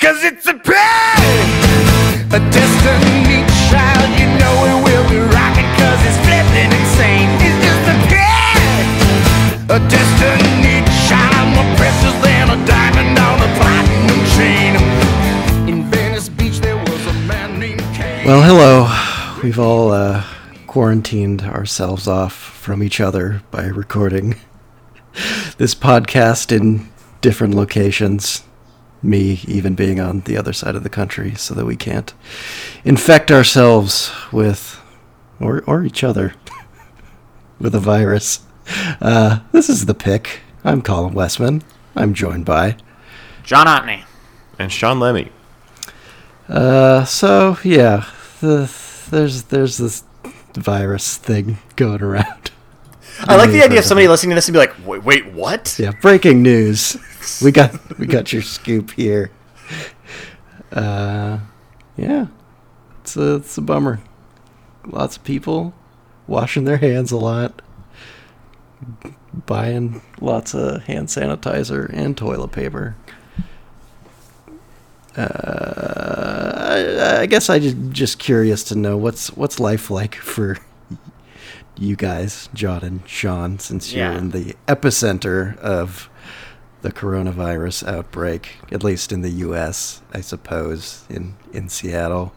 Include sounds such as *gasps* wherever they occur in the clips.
Cause it's a pain, a destiny child. You know it will be rocking cause it's flipping insane. It's just a pain, a destiny child. More precious than a diamond on a platinum chain. In Venice Beach there was a man named Cain. Well, hello. We've all uh, quarantined ourselves off from each other by recording *laughs* this podcast in different locations. Me even being on the other side of the country so that we can't infect ourselves with, or, or each other, *laughs* with a virus. Uh, this is The Pick. I'm Colin Westman. I'm joined by. John Otney. and Sean Lemmy. Uh, so yeah, the, there's there's this virus thing *laughs* going around. I like the idea of somebody listening to this and be like, wait, wait what? Yeah, breaking news. *laughs* We got we got your scoop here. Uh, yeah, it's a it's a bummer. Lots of people washing their hands a lot, buying lots of hand sanitizer and toilet paper. Uh, I, I guess I just just curious to know what's what's life like for you guys, John and Sean, since you're in the epicenter of the coronavirus outbreak, at least in the U.S., I suppose, in in Seattle.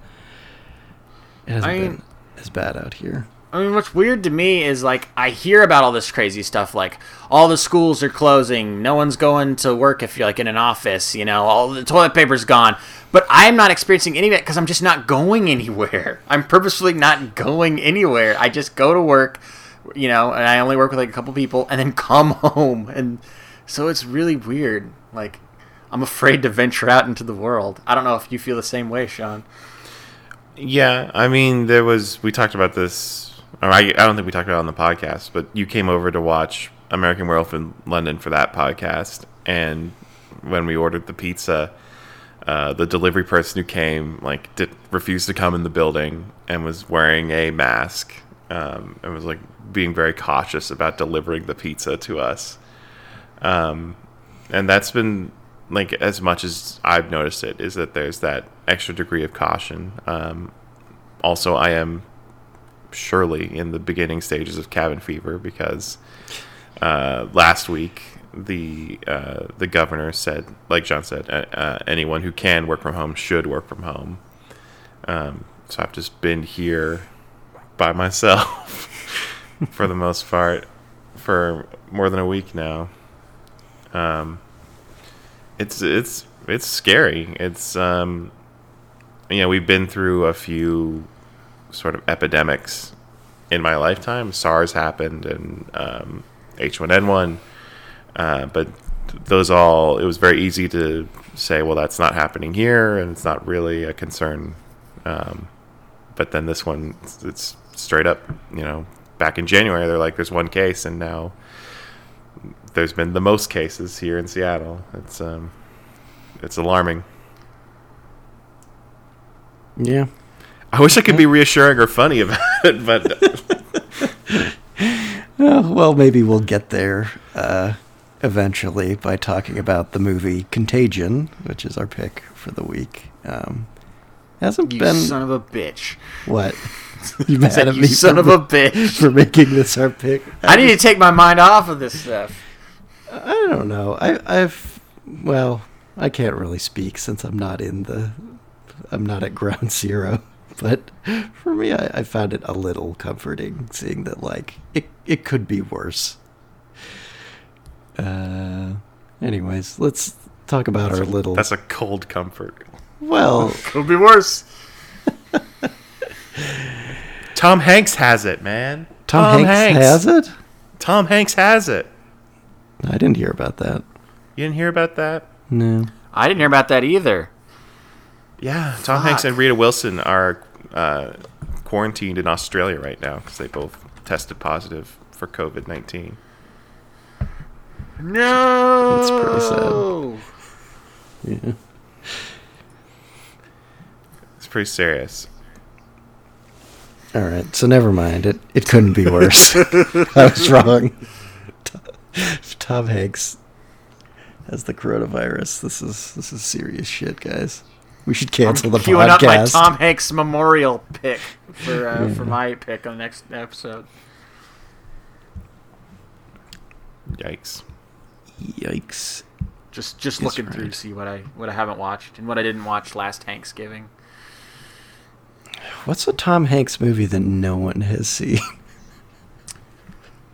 It hasn't I mean- been as bad out here. I mean, what's weird to me is like I hear about all this crazy stuff, like all the schools are closing, no one's going to work if you're like in an office, you know, all the toilet paper's gone. But I'm not experiencing any of it because I'm just not going anywhere. *laughs* I'm purposefully not going anywhere. I just go to work, you know, and I only work with like a couple people, and then *laughs* come home, and so it's really weird. Like I'm afraid to venture out into the world. I don't know if you feel the same way, Sean. Yeah, I mean, there was we talked about this. Or I, I don't think we talked about it on the podcast, but you came over to watch American Werewolf in London for that podcast, and when we ordered the pizza, uh, the delivery person who came like did, refused to come in the building and was wearing a mask um, and was like being very cautious about delivering the pizza to us. Um, and that's been like as much as I've noticed it is that there's that extra degree of caution. Um, also, I am surely in the beginning stages of cabin fever because uh, last week the uh, the governor said, like John said, uh, uh, anyone who can work from home should work from home. Um, so I've just been here by myself *laughs* for the most part for more than a week now. Um, it's it's it's scary. It's um, you know we've been through a few sort of epidemics in my lifetime. SARS happened and um, H1N1, uh, but those all it was very easy to say, well, that's not happening here, and it's not really a concern. Um, but then this one, it's, it's straight up, you know, back in January, they're like, there's one case, and now there's been the most cases here in Seattle. It's um, it's alarming. Yeah. I wish I could be reassuring or funny about *laughs* it, but *laughs* Oh, well, maybe we'll get there uh, eventually by talking about the movie Contagion, which is our pick for the week. Um, hasn't You been son of a bitch. what you mad at you me son of a *laughs* bitch. for *laughs* making this our pick? I need to take my mind off of this stuff. I don't know. I, I've well, I can't really speak since I'm not in the, I'm not at ground *laughs* zero. But for me, I, I found it a little comforting seeing that like it it could be worse. Uh, anyways, let's talk about our little. that's a cold comfort. well, *laughs* Could be worse. *laughs* Tom Hanks has it, man. Tom, Hanks, has it. Tom Hanks has it. I didn't hear about that. You didn't hear about that? No. I didn't hear about that either. Yeah, Tom Hanks and Rita Wilson are uh, quarantined in Australia right now because they both tested positive for COVID nineteen. No. That's pretty sad. Yeah. It's pretty serious. All right, so never mind. It it couldn't be worse. *laughs* *laughs* I was wrong. Tom Hanks has the coronavirus. This is this is serious shit, guys. We should cancel the queuing up my. Tom Hanks memorial pick for uh, for my pick on the next episode. Yikes. Yikes! Just just That's looking through to see what I what I haven't watched and what I didn't watch last Thanksgiving. What's a Tom Hanks movie that no one has seen? *laughs*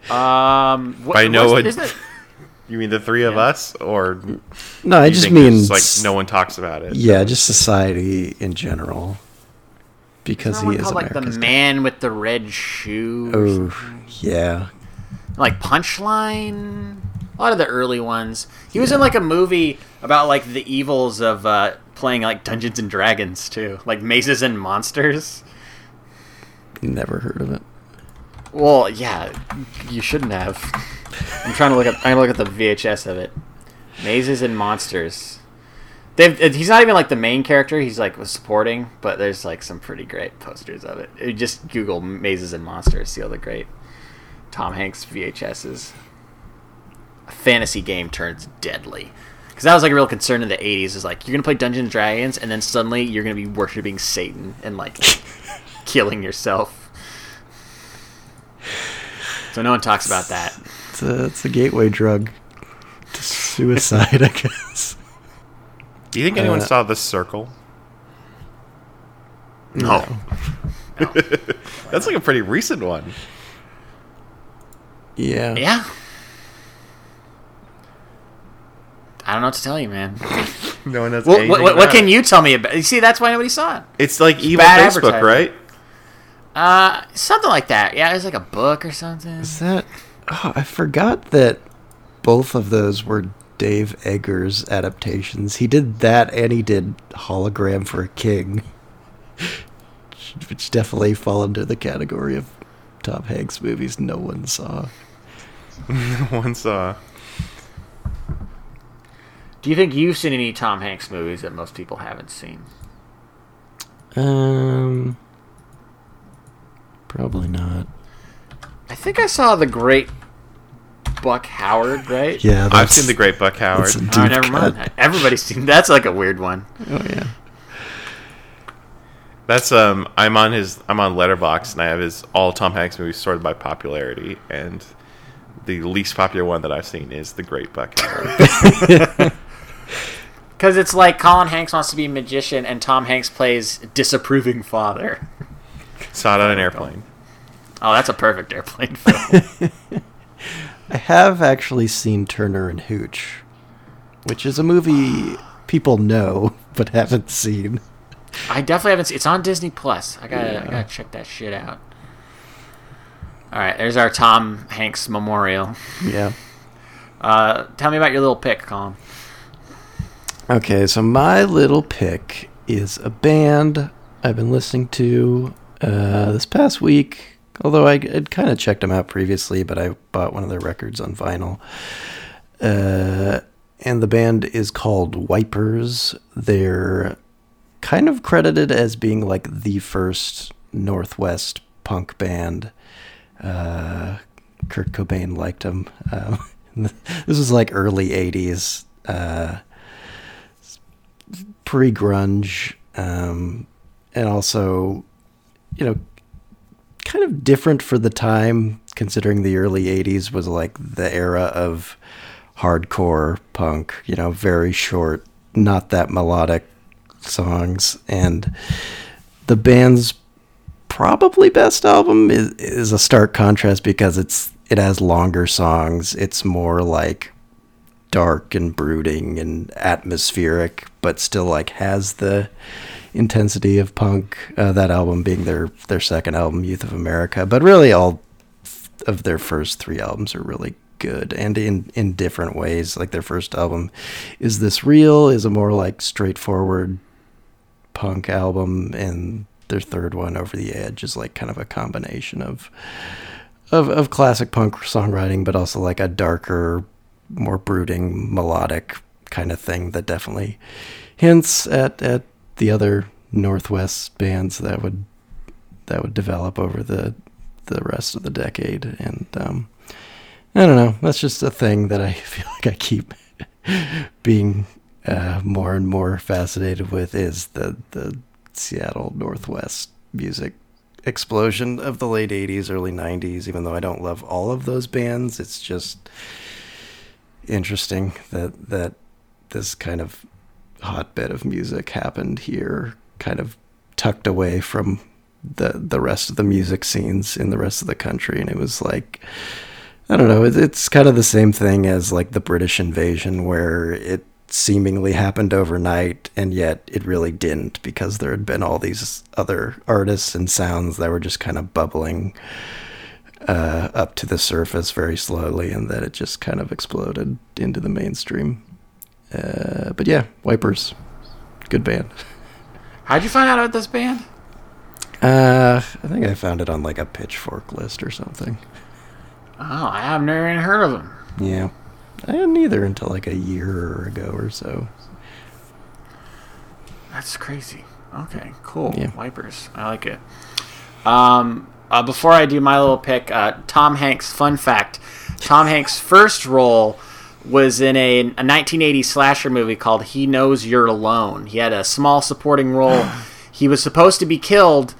Um, what, By no was- one- *laughs* You mean the three of Yeah. us, or No, I just think mean like no one talks about it? Yeah, just society in general. Because Isn't he there is one called like the guy. man with the red shoe? Oh, yeah. like Punchline. A lot of the early ones. He was in like a movie about like the evils of uh, playing like Dungeons and Dragons too, like Mazes and Monsters. Never heard of it. Well, yeah, you shouldn't have. I'm trying to look at. I'm gonna look at the VHS of it. Mazes and Monsters. They've. uh, He's not even like the main character. He's like was supporting, but there's like some pretty great posters of it. You just Google Mazes and Monsters, see all the great Tom Hanks VHSs. A fantasy game turns deadly. Because that was like a real concern in the 80s. Is like you're gonna play Dungeons and Dragons, and then suddenly you're gonna be worshiping Satan and like *laughs* killing yourself. So no one talks about that. It's a, it's a gateway drug to suicide, *laughs* I guess. Do you think anyone Uh, saw The Circle? No. *laughs* That's like a pretty recent one. Yeah. Yeah. I don't know what to tell you, man. *laughs* No one knows Well, anything what, what, what can it. you tell me about? You see, that's why nobody saw it. It's like evil Facebook, right? Uh, something like that. Yeah, it's like a book or something. Is that? Oh, I forgot that both of those were Dave Eggers adaptations. He did that, and he did Hologram for a King, *laughs* which definitely fall under the category of Tom Hanks movies no one saw. *laughs* No one saw. Do you think you've seen any Tom Hanks movies that most people haven't seen? Um, probably not. I think I saw The Great Buck Howard, right? Yeah, I've seen The Great Buck Howard. Oh, never cut. mind. Everybody's seen. That's like a weird one. Oh yeah. That's um I'm on his I'm on Letterboxd and I have his all Tom Hanks movies sorted by popularity and the least popular one that I've seen is The Great Buck Howard. *laughs* *laughs* Because it's like Colin Hanks wants to be a magician, and Tom Hanks plays disapproving father. Saw it on an airplane. Oh, that's a perfect airplane film. *laughs* I have actually seen Turner and Hooch, which is a movie people know *laughs* but haven't seen. I definitely haven't seen. It's on Disney Plus. I gotta, I gotta check that shit out. All right, there's our Tom Hanks memorial. Yeah. Uh, tell me about your little pick, Colin. Okay, so my little pick is a band I've been listening to uh, this past week. Although I had kind of checked them out previously, but I bought one of their records on vinyl. Uh, and the band is called Wipers. They're kind of credited as being like the first Northwest punk band. Uh, Kurt Cobain liked them. Um, *laughs* this was like early 80s. Uh, pre grunge, um, and also, you know, kind of different for the time, considering the early 80s was like the era of hardcore punk, you know, very short, not that melodic songs. And the band's probably best album is, is a stark contrast because it's it has longer songs. It's more like dark and brooding and atmospheric, but still like has the intensity of punk. Uh, that album being their their second album, Youth of America, but really all of their first three albums are really good and in in different ways. Like their first album, is this real? Is a more like straightforward punk album, and their third one, Over the Edge, is like kind of a combination of of of classic punk songwriting, but also like a darker, more brooding, melodic kind of thing that definitely hints at at the other Northwest bands that would that would develop over the the rest of the decade. And um, I don't know, that's just a thing that I *laughs* feel like I keep *laughs* being uh, more and more fascinated with is the the Seattle Northwest music explosion of the late 80s early 90s even though I don't love all of those bands it's just interesting that that this kind of hotbed of music happened here kind of tucked away from the the rest of the music scenes in the rest of the country and it was like I don't know. It's kind of the same thing as like the British invasion, where it seemingly happened overnight, and yet it really didn't because there had been all these other artists and sounds that were just kind of bubbling uh, up to the surface very slowly, and then it just kind of exploded into the mainstream. Uh, but yeah, Wipers, good band. How'd you find out about this band? Uh, I think I found it on like a Pitchfork list or something. Oh, I have never even heard of them. Yeah. I didn't either until like a year ago or so. That's crazy. Okay, cool. Yeah. Wipers. I like it. Um, uh, before I do my little pick, uh, Tom Hanks. Fun fact: Tom Hanks' first role was in a, a 1980 slasher movie called "He Knows You're Alone." He had a small supporting role. *sighs* he was supposed to be killed,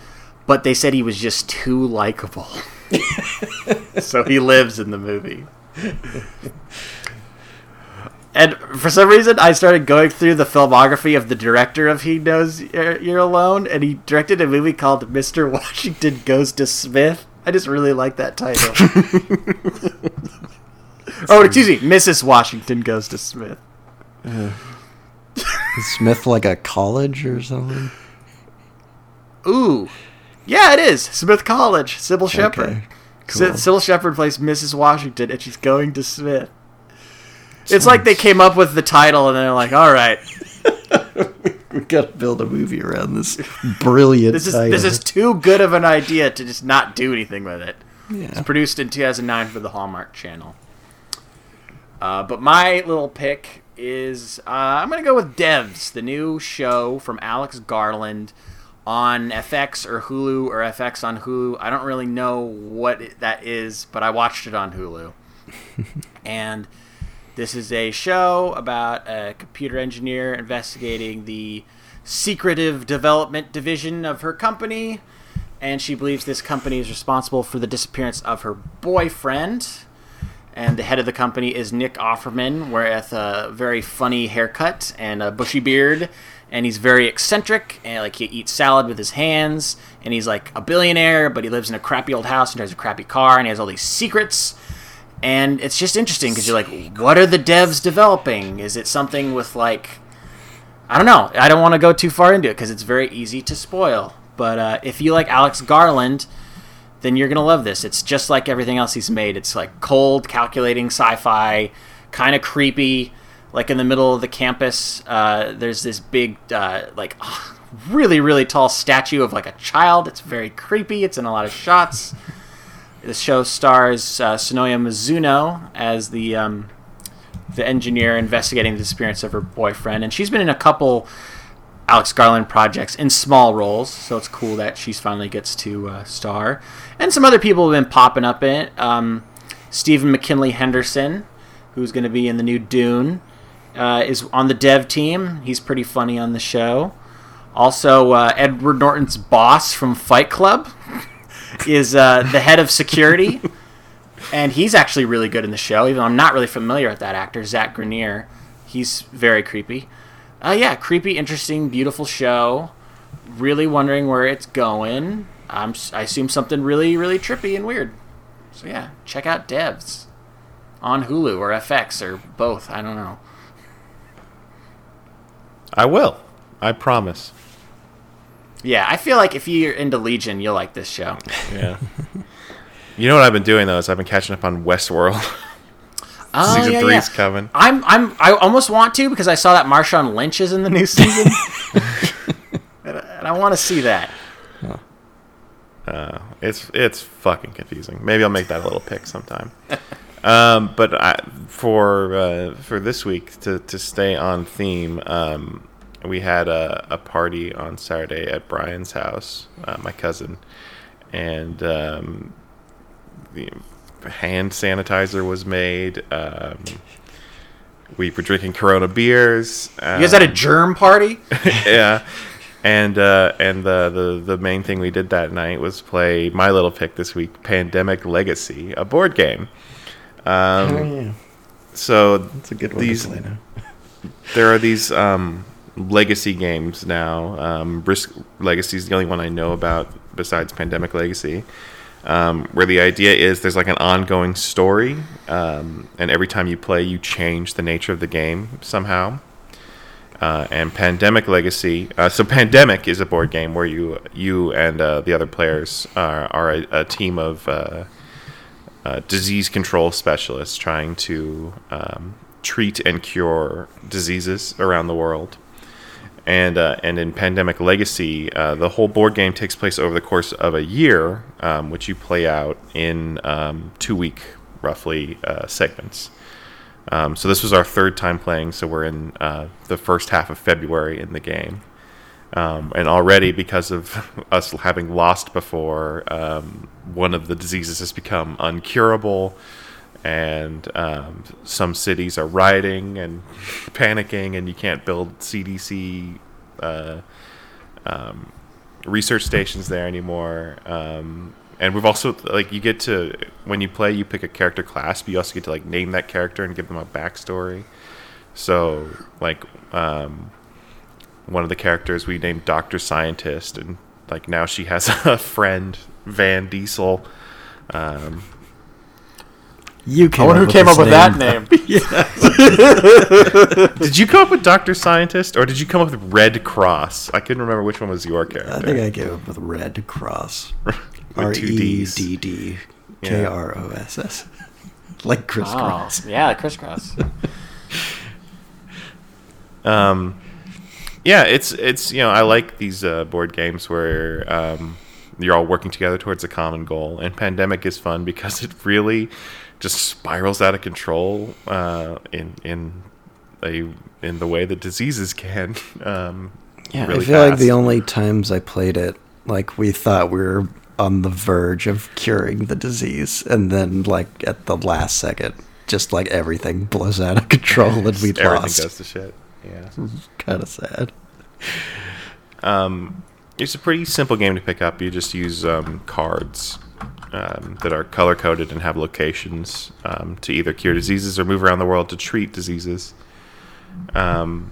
but they said he was just too likable. *laughs* so he lives in the movie. *laughs* And for some reason, I started going through the filmography of the director of He Knows You're Alone, and he directed a movie called Mr. *laughs* Washington Goes to Smith. I just really like that title. *laughs* oh, excuse me, Mrs. Washington Goes to Smith. Uh, is Smith like a college or something? Ooh. Yeah, it is. Smith College. Cybill Shepherd. Okay, cool. Cybill Shepherd plays Mrs. Washington, and she's going to Smith. It's like they came up with the title, and they're like, all right, *laughs* We gotta build a movie around this brilliant this is title. this is too good of an idea to just not do anything with it. It's produced in 2009 for the Hallmark Channel. Uh, but my little pick is uh, I'm gonna go with Devs, the new show from Alex Garland on FX or Hulu or FX on Hulu. I don't really know what it, that is, but I watched it on Hulu. *laughs* and this is a show about a computer engineer investigating the secretive development division of her company. And she believes this company is responsible for the disappearance of her boyfriend. And the head of the company is Nick Offerman, with a very funny haircut and a bushy beard. And he's very eccentric, and like he eats salad with his hands. And he's like a billionaire, but he lives in a crappy old house and drives a crappy car, and he has all these secrets and it's just interesting because you're like, what are the devs developing? Is it something with like, I don't know. I don't want to go too far into it because it's very easy to spoil. But uh, if you like Alex Garland, then you're gonna love this. It's just like everything else he's made. It's like cold, calculating sci-fi, kind of creepy. Like in the middle of the campus, uh, there's this big, uh, like, *sighs* really, really tall statue of like a child. It's very creepy. It's in a lot of shots. The show stars uh, Sonoya Mizuno as the um, the engineer investigating the disappearance of her boyfriend, and she's been in a couple Alex Garland projects in small roles, so it's cool that she's finally gets to uh, star. And some other people have been popping up in it. Um, Stephen McKinley Henderson, who's going to be in the new Dune, uh, is on the dev team. He's pretty funny on the show. Also, uh, Edward Norton's boss from Fight Club *laughs* is uh, the head of security, and he's actually really good in the show. Even though I'm not really familiar with that actor, Zach Grenier. He's very creepy. Uh, yeah, creepy, interesting, beautiful show. Really wondering where it's going. I'm, I assume something really, really trippy and weird. So yeah, check out Devs on Hulu or FX or both. I don't know. I will. I promise. Yeah, I feel like if you're into Legion, you'll like this show. Yeah. you know what I've been doing though is I've been catching up on Westworld. *laughs* Oh, Season yeah, three's yeah. coming. I'm I'm I almost want to because I saw that Marshawn Lynch is in the new season, *laughs* and, I- I want to see that. Uh, it's it's fucking confusing. Maybe I'll make that a little pick sometime. um, but I, for uh, for this week to, to stay on theme, um, we had a, a party on Saturday at Brian's house, uh, my cousin, and um, the hand sanitizer was made. Um, we were drinking Corona beers. You guys had a germ party? *laughs* yeah. And uh, and the, the the main thing we did that night was play my little pick this week, Pandemic Legacy, a board game. Um, oh yeah, So it's a good one these to play now. there are these um, legacy games now. Um, Risk Legacy is the only one I know about besides Pandemic Legacy, um, where the idea is there's like an ongoing story, um, and every time you play, you change the nature of the game somehow. Uh, and Pandemic Legacy. Uh, so Pandemic is a board game where you you and uh, the other players are, are a, a team of uh, uh, disease control specialists trying to um, treat and cure diseases around the world. And uh, and in Pandemic Legacy, uh, the whole board game takes place over the course of a year, um, which you play out in um, two week roughly uh, segments. Um, so this was our third time playing, so we're in uh, the first half of February in the game. Um, and already, because of *laughs* us having lost before, um, one of the diseases has become uncurable, and um, some cities are rioting and panicking, and you can't build CDC uh, um, research stations there anymore. Um, and we've also like you get to when you play, you pick a character class, but you also get to like name that character and give them a backstory. So like um, one of the characters we named Doctor Scientist, and like now she has *laughs* a friend Van Diesel. You I came wonder who up came up with that name. *laughs* did you come up with Doctor Scientist, or did you come up with Red Cross? I couldn't remember which one was your character. I think I came up with Red Cross. R *laughs* With two E Ds. D D K R O S S. *laughs* Like Chris Oh, Cross. yeah, crisscross. Um, yeah, it's it's you know I like these uh, board games where um, you're all working together towards a common goal. And Pandemic is fun because it really just spirals out of control uh, in in a in the way that diseases can. Um, Yeah, really I feel like the only times I played it, like we thought we were on the verge of curing the disease, and then like at the last second, just like everything blows out of control and *laughs* we everything lost. goes to shit. Yeah. *laughs* Kind of sad. Um, it's a pretty simple game to pick up. You just use um, cards um, that are color coded and have locations um, to either cure diseases or move around the world to treat diseases. Um,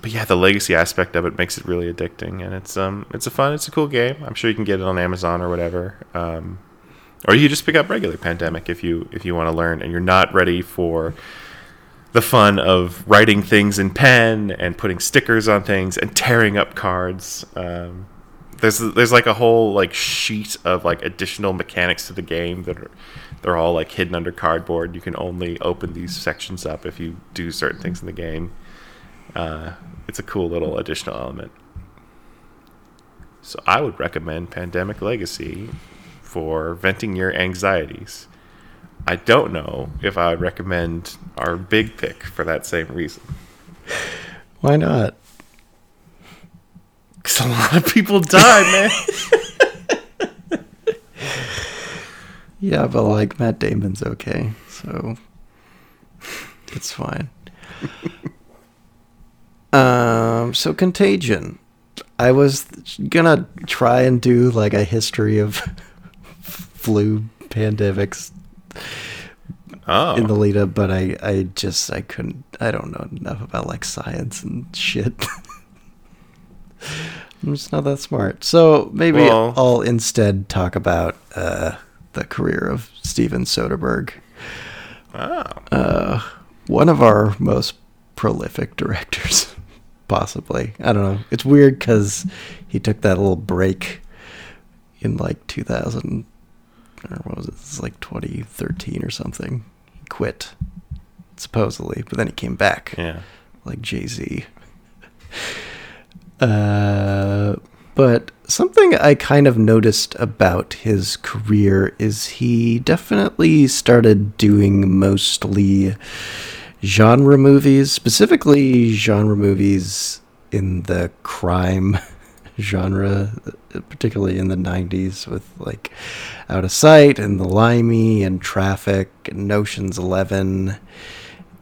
but yeah, the legacy aspect of it makes it really addicting, and it's um, it's a fun, it's a cool game. I'm sure you can get it on Amazon or whatever. Um, or you just pick up regular Pandemic if you if you want to learn, and you're not ready for the fun of writing things in pen and putting stickers on things and tearing up cards. Um, there's there's like a whole like sheet of like additional mechanics to the game that are they're all like hidden under cardboard. You can only open these sections up if you do certain things in the game. Uh, it's a cool little additional element. So I would recommend Pandemic Legacy for venting your anxieties. I don't know if I would recommend our big pick for that same reason. Why not? Because a lot of people died, man. *laughs* Yeah, but like Matt Damon's okay, so it's fine. *laughs* um, so Contagion. I was gonna try and do like a history of *laughs* flu pandemics Oh, in the lead up, but I, I just I couldn't I don't know enough about like science and shit. I'm just not that smart. So maybe Well- I'll instead talk about uh, the career of Steven Soderbergh, oh. one of our most prolific directors, *laughs* possibly. I don't know. It's weird because he took that little break in like 2000 or what was it? It's like 2013 or something. He quit supposedly, but then he came back yeah. like Jay Z. Uh, but something I kind of noticed about his career is he definitely started doing mostly genre movies, specifically genre movies in the crime *laughs* genre, particularly in the 90s with like Out of Sight and The Limey and Traffic and Ocean's 11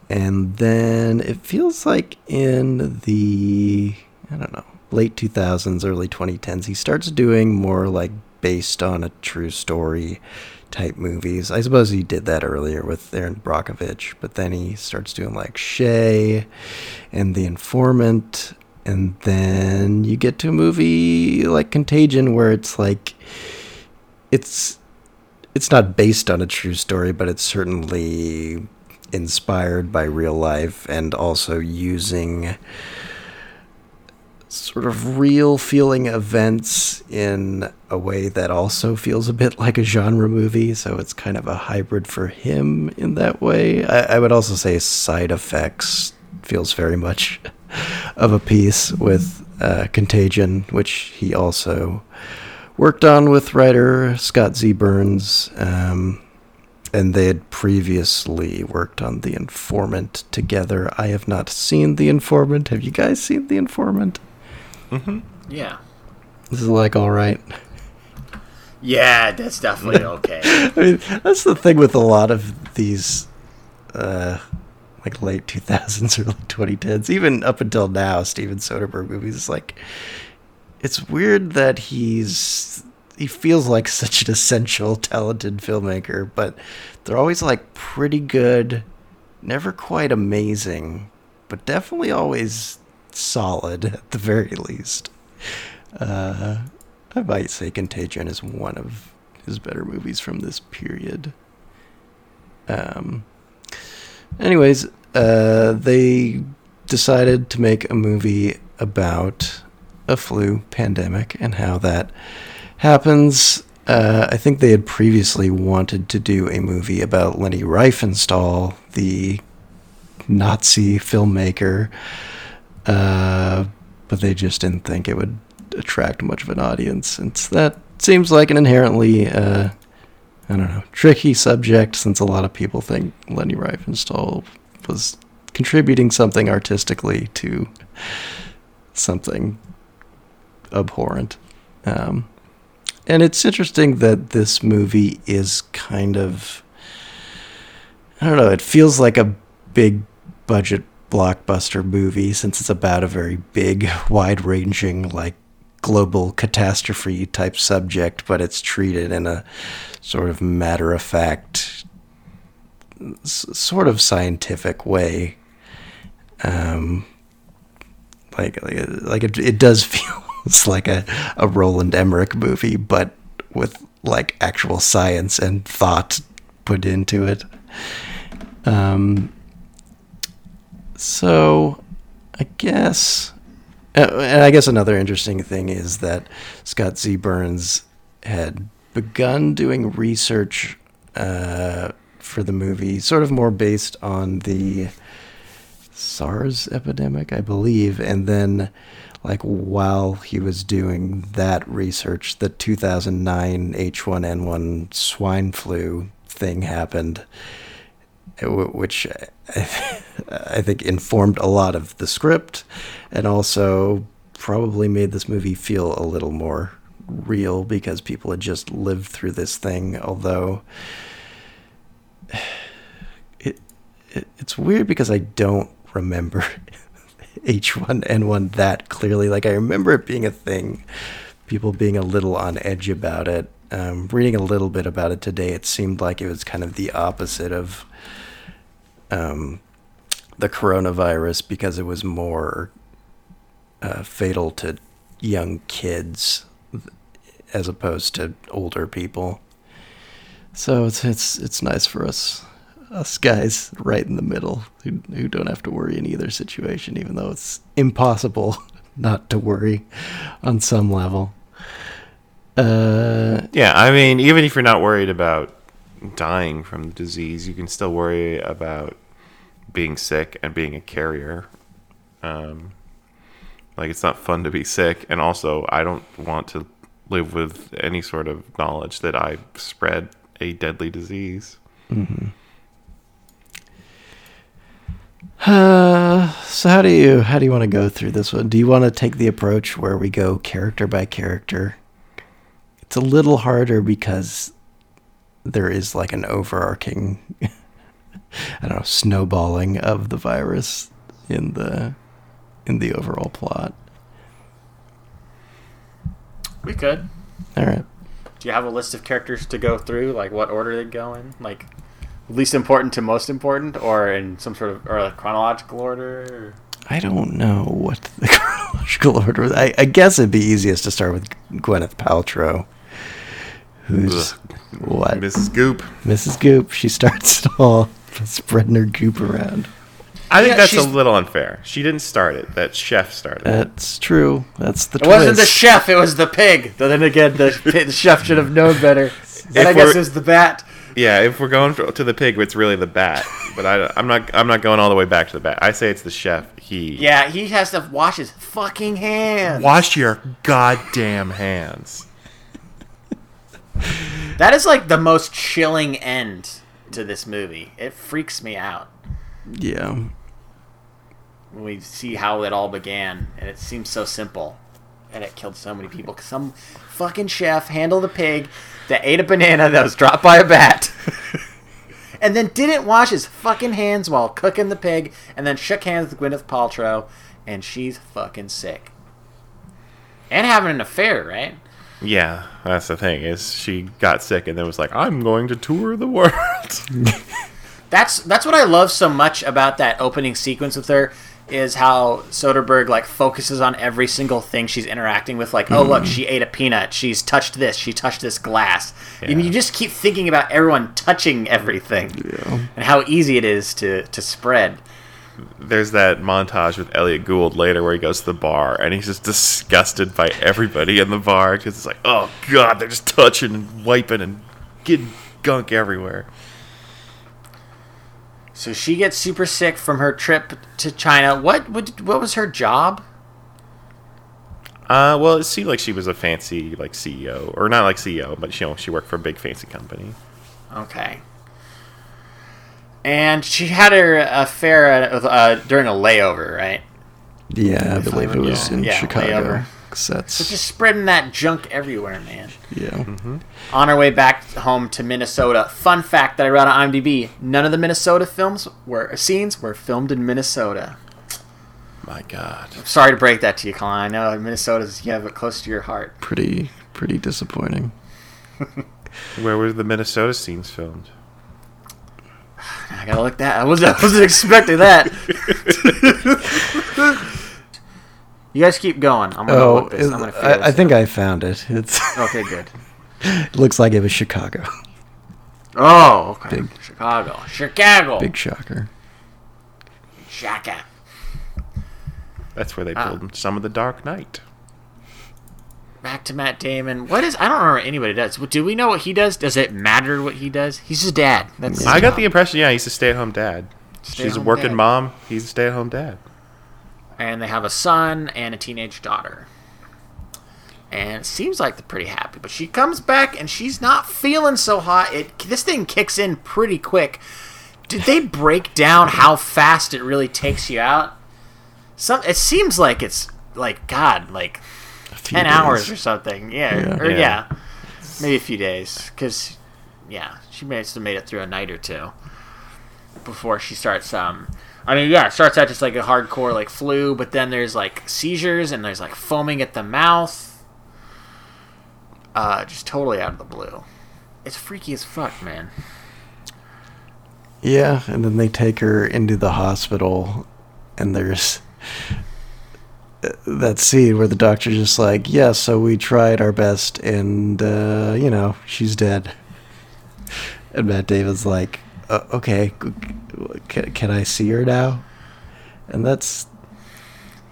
and then it feels like in the I don't know late 2000s, early 2010s, he starts doing more like based on a true story type movies. I suppose he did that earlier with Erin Brockovich, but then he starts doing like Che and The Informant, and then you get to a movie like Contagion where it's like it's it's not based on a true story, but it's certainly inspired by real life and also using sort of real feeling events in a way that also feels a bit like a genre movie. So it's kind of a hybrid for him in that way. I, I would also say Side Effects feels very much *laughs* of a piece with uh, Contagion, which he also worked on with writer Scott Z. Burns. Um, and they had previously worked on The Informant together. I have not seen The Informant. Have you guys seen The Informant? Yeah. This is like all right. Yeah, that's definitely okay. *laughs* I mean, that's the thing with a lot of these, uh, like late 2000s, early 2010s, even up until now, Steven Soderbergh movies. It's like, it's weird that he's he feels like *laughs* such an essential, talented filmmaker, but they're always like pretty good, never quite amazing, but definitely always solid *laughs* at the very least. Uh, I might say Contagion is one of his better movies from this period. Um, anyways, uh, they decided to make a movie about a flu pandemic and how that happens. Uh, I think they had previously wanted to do a movie about Leni Riefenstahl, the Nazi filmmaker, uh, but they just didn't think it would attract much of an audience. Since that seems like an inherently, uh, I don't know, tricky subject, since a lot of people think Leni Riefenstahl was contributing something artistically to something abhorrent. Um, and it's interesting that this movie is kind of I don't know, it feels like a big budget blockbuster movie since it's about a very big, *laughs* wide ranging, like global catastrophe type subject, but it's treated in a sort of matter of fact, s- sort of scientific way. Um, like like, it, it does *laughs* feel like a, a Roland Emmerich movie, but with like actual science and thought put into it. Um, so I guess, and I guess another interesting thing is that Scott Z. Burns had begun doing research uh, for the movie, sort of more based on the SARS epidemic, I believe, and then like while he was doing that research, the 2009 H1N1 swine flu thing happened, which *laughs* I think informed a lot of the script and also probably made this movie feel a little more real because people had just lived through this thing, although *sighs* it, it it's weird because I don't remember *laughs* H1N1 that clearly. Like I remember it being a thing, people being a little on edge about it. Um, reading a little bit about it today, it seemed like it was kind of the opposite of um, the coronavirus because it was more uh, fatal to young kids as opposed to older people. So it's it's it's nice for us us guys right in the middle who who don't have to worry in either situation, even though it's impossible *laughs* not to worry on some level. Uh, Yeah, I mean, even if you're not worried about dying from the disease, you can still worry about being sick and being a carrier. Um, like, it's not fun to be sick. And also, I don't want to live with any sort of knowledge that I spread a deadly disease. Uh, *sighs* so how do you how do you want to go through this one? Do you want to take the approach where we go character by character? It's a little harder because there is like an overarching *laughs* I don't know snowballing of the virus in the in the overall plot. We could. All right. Do you have a list of characters to go through? Like what order they go in? Like least important to most important, or in some sort of or like chronological order? I don't know what the *laughs* chronological order. was. I, I guess it'd be easiest to start with Gwyneth Paltrow, who's what Mrs. Goop. Mrs. Goop. She starts it all, *laughs* spreading her goop around. I think Yeah, that's a little unfair. She didn't start it. That chef started it. That's true. That's the truth. It wasn't the chef; it was the pig. But then again, the, *laughs* the chef should have known better. And If I guess we're- it was the bat. Yeah, if we're going for, to the pig, it's really the bat. But I, I'm not. I'm not going all the way back to the bat. I say it's the chef. He. Yeah, he has to wash his fucking hands. Wash your goddamn hands. That is like the most chilling end to this movie. It freaks me out yeah. when we see how it all began, and it seems so simple, and it killed so many people. 'Cause some fucking chef handled a pig that ate a banana that was dropped by a bat, *laughs* and then didn't wash his fucking hands while cooking the pig, and then shook hands with Gwyneth Paltrow, and she's fucking sick. And having an affair, right? Yeah, that's the thing. Is she got sick and then was like, "I'm going to tour the world." *laughs* That's that's what I love so much about that opening sequence with her is how Soderbergh like focuses on every single thing she's interacting with. Like, oh look, mm-hmm. she ate a peanut. She's touched this. She touched this glass. And you just keep thinking about everyone touching everything and how easy it is to to spread. There's that montage with Elliot Gould later where he goes to the bar and he's just disgusted by everybody in the bar because it's like, "Oh God, they're just touching and wiping and getting gunk everywhere." So she gets super sick from her trip to China. What what what was her job? Uh, well, it seemed like she was a fancy like CEO, or not like CEO, but you know she worked for a big fancy company. Okay. And she had her affair uh, uh, during a layover, right? Yeah, I If I believe it remember- was in yeah, Chicago. layover. 'cause So that's just spreading that junk everywhere, man. yeah. On our way back home to Minnesota. Fun fact that I read on IMDb: none of the Minnesota films were scenes were filmed in Minnesota. My God, Sorry to break that to you, Colin. I know Minnesota's you have it close to your heart. Pretty pretty disappointing. *laughs* where were the Minnesota scenes filmed? I gotta look that. I wasn't, I wasn't expecting that. *laughs* you guys keep going. I'm gonna Oh, look this. I'm gonna figure I, I think I found it. It's. *laughs* Okay, good. it looks like it was Chicago. Oh, okay. Big. Chicago. Chicago. Big shocker. Shaka. That's where they Ah. filmed some of the Dark Knight. Back to Matt Damon. What is? I don't remember what anybody does. Do we know what he does? Does it matter what he does? He's his dad. That's. I got the impression, yeah, he's a stay-at-home dad. She's a working dad. mom. He's a stay-at-home dad. and they have a son and a teenage daughter. And it seems like they're pretty happy, but she comes back and she's not feeling so hot. It this thing kicks in pretty quick. Did they break down how fast it really takes you out? Some it seems like it's like God, like ten days. hours or something. Yeah, Yeah. or Yeah. yeah, maybe a few days. Because yeah, she must have made it through a night or two before she starts. Um, I mean, yeah, it starts out just like a hardcore like flu, but then there's like seizures and there's like foaming at the mouth. Uh, just totally out of the blue. It's freaky as fuck, man. Yeah, and then they take her into the hospital, and there's that scene where the doctor's just like, "Yeah, so we tried our best, and uh, you know, she's dead." And Matt Damon's like, uh, "Okay, g- g- can, can I see her now?" And that's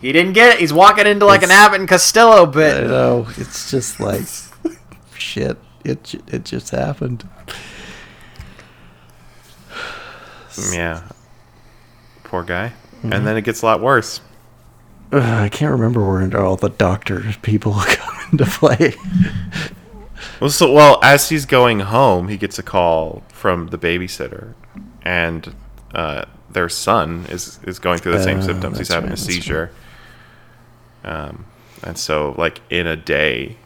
He didn't get it. He's walking into like an It's- Abbott and Costello bit. I bit. know it's just like shit. It it just happened. Yeah. Poor guy. And then it gets a lot worse. Ugh, I can't remember where all the doctor people *laughs* come into play. Well, so well as he's going home, he gets a call from the babysitter, and uh, their son is is going through the same Oh, symptoms. He's having right, a seizure. Um, and so like in a day,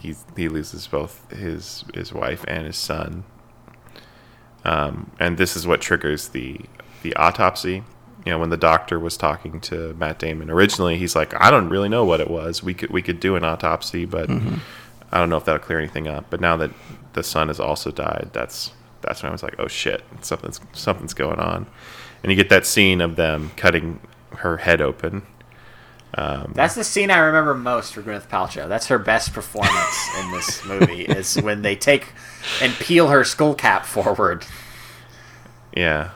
he he loses both his his wife and his son. um, and this is what triggers the the autopsy. You know, when the doctor was talking to Matt Damon originally, he's like, "I don't really know what it was. We could we could do an autopsy, but mm-hmm. I don't know if that'll clear anything up." But now that the son has also died, that's that's when I was like, "Oh shit, something's something's going on." And you get that scene of them cutting her head open. Um, that's the scene I remember most for Gwyneth Paltrow. That's her best performance in this *laughs* movie is when they take and peel her skull cap forward. Yeah.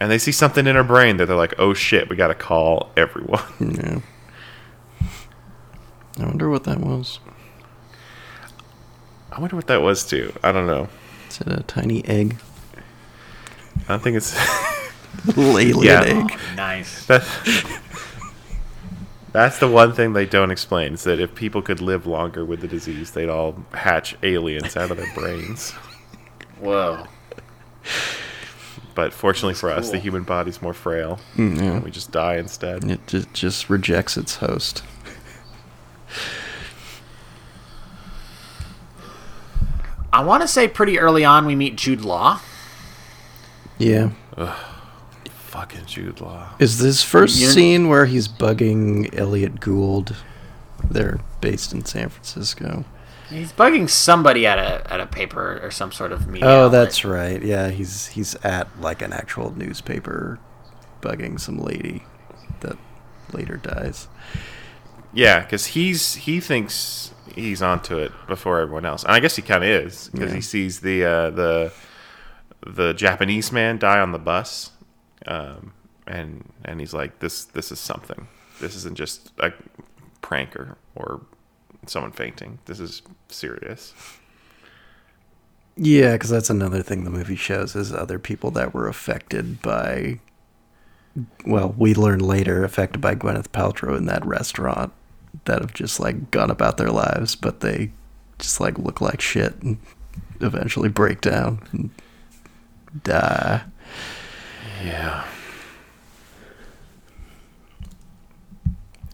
And they see something in her brain that they're like, "Oh shit, we got to call everyone." *laughs* Yeah. I wonder what that was. I wonder what that was too. I don't know. Is it a tiny egg? I don't think it's *laughs* Alien Yeah. egg. Oh, nice. that. *laughs* That's the one thing they don't explain is that if people could live longer with the disease, they'd all hatch aliens out of their brains. Whoa. But fortunately for us, the human body's more frail. Mm, yeah. We just die instead. It just, just rejects its host. I want to say pretty early on we meet Jude Law. Yeah. Fucking Jude Law. Is this first You- scene where he's bugging Elliott Gould? They're based in San Francisco. He's bugging somebody at a at a paper or some sort of media. Oh, outlet. that's right. Yeah, he's he's at like an actual newspaper bugging some lady that later dies. Yeah, because he's he thinks he's onto it before everyone else, and I guess he kind of is because Yeah. he sees the uh, the the Japanese man die on the bus, um, and and he's like, this this is something. This isn't just a prank or, or someone fainting. This is serious. Yeah, because that's another thing the movie shows is other people that were affected by. Well, we learn later affected by Gwyneth Paltrow in that restaurant that have just like gone about their lives, but they just like look like shit and eventually break down and die. Yeah.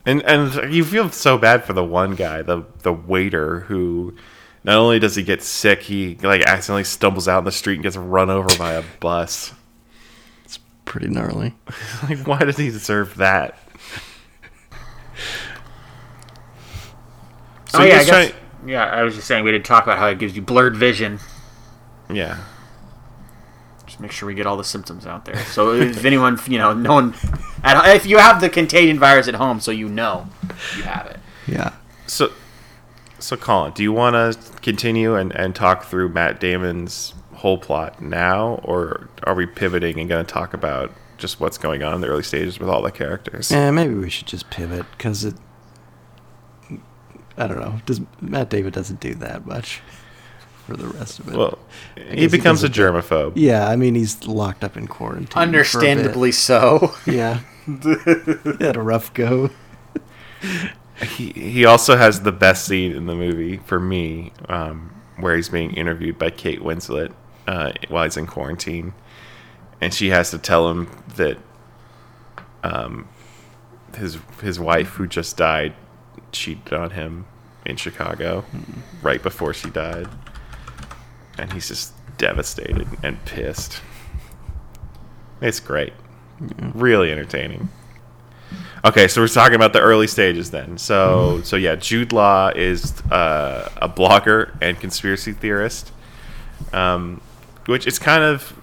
And and you feel so bad for the one guy, the the waiter who not only does he get sick, he like accidentally stumbles out in the street and gets run over by a bus. It's pretty gnarly. *laughs* Like why does he deserve that? Oh, so oh yeah, I guess, trying- yeah. I was just saying we didn't talk about how it gives you blurred vision. yeah. Just make sure we get all the symptoms out there. So if anyone, you know, no one, at, if you have the contagion virus at home, so you know you have it. Yeah. So so Colin, do you want to continue and, and talk through Matt Damon's whole plot now, or are we pivoting and going to talk about just what's going on in the early stages with all the characters? Yeah, maybe we should just pivot because it. I don't know. Does Matt Damon doesn't do that much for the rest of it? Well, guess he he becomes a germaphobe. yeah, I mean he's locked up in quarantine. for a bit. Understandably so. *laughs* Yeah. he had a rough go. He he also has the best scene in the movie for me, um, where he's being interviewed by Kate Winslet uh, while he's in quarantine, and she has to tell him that um, his his wife, who just died, cheated on him in Chicago right before she died, and he's just devastated and pissed. It's great, really entertaining. Okay, so we're talking about the early stages then. So, so yeah, Jude Law is uh, a blogger and conspiracy theorist, um, which is kind of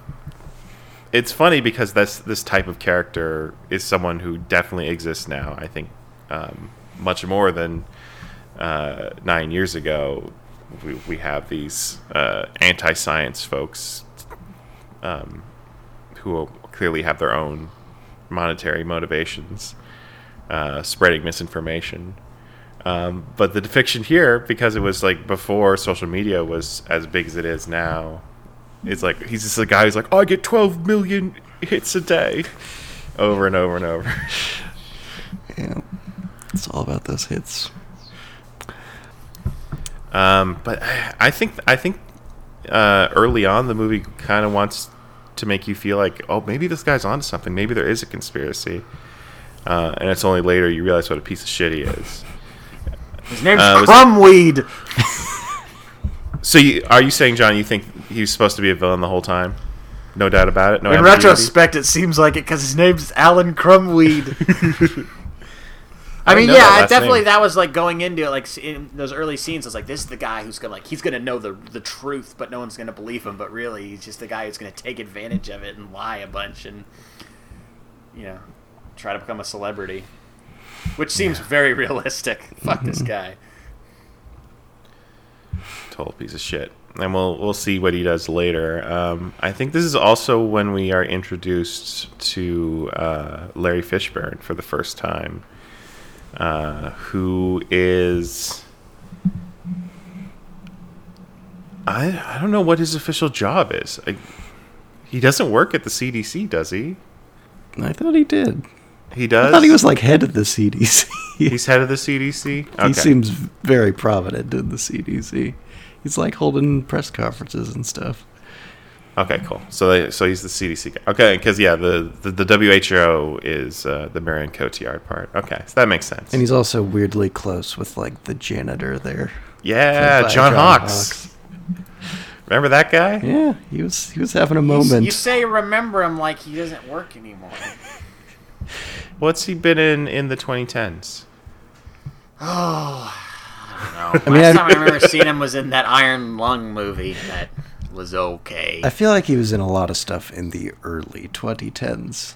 it's funny because that's this type of character is someone who definitely exists now. I think um, much more than uh, nine years ago. We, we have these uh, anti-science folks um, who clearly have their own monetary motivations uh, spreading misinformation. Um, but the fiction here, because it was like before social media was as big as it is now, it's like he's just a guy who's like, oh, I get 12 million hits a day, over and over and over. Yeah. It's all about those hits. Um, but I- I think I think uh, early on the movie kind of wants to make you feel like, oh, maybe this guy's onto something. Maybe there is a conspiracy. Uh, and it's only later you realize what a piece of shit he is. His name's Uh, Krumwiede. *laughs* So, you, are you saying, John? You think he was supposed to be a villain the whole time. No doubt about it. No In ambiguity. retrospect, it seems like it because his name's Alan Krumwiede. *laughs* I mean, yeah, that definitely name. that was like going into it, like in those early scenes. I was like, this is the guy who's gonna like he's gonna know the the truth, but no one's gonna believe him. But really, he's just the guy who's gonna take advantage of it and lie a bunch and you know try to become a celebrity, which seems very realistic. *laughs* Fuck this guy. total piece of shit. And we'll we'll see what he does later. Um, I think this is also when we are introduced to uh, Larry Fishburne for the first time, uh, who is I I don't know what his official job is. I, he doesn't work at the CDC, does he? I thought he did. He does. I thought he was like head of the CDC. He's head of the CDC. *laughs* Okay. He seems very prominent in the CDC. He's like holding press conferences and stuff. Okay, cool. So, they, so he's the CDC guy. Okay, because yeah, the, the the WHO is uh, the Marion Cotillard part. Okay, so that makes sense. And he's also weirdly close with like the janitor there. yeah, John, John Hawkes. Hawkes. Remember that guy? Yeah, he was he was having a You, moment. you say remember him like he doesn't work anymore. *laughs* What's he been in in the 2010s? Oh, *sighs* I don't know. I mean, Last I- time I remember seeing him was in that Iron Lung movie that was okay. I feel like he was in a lot of stuff in the early 2010s,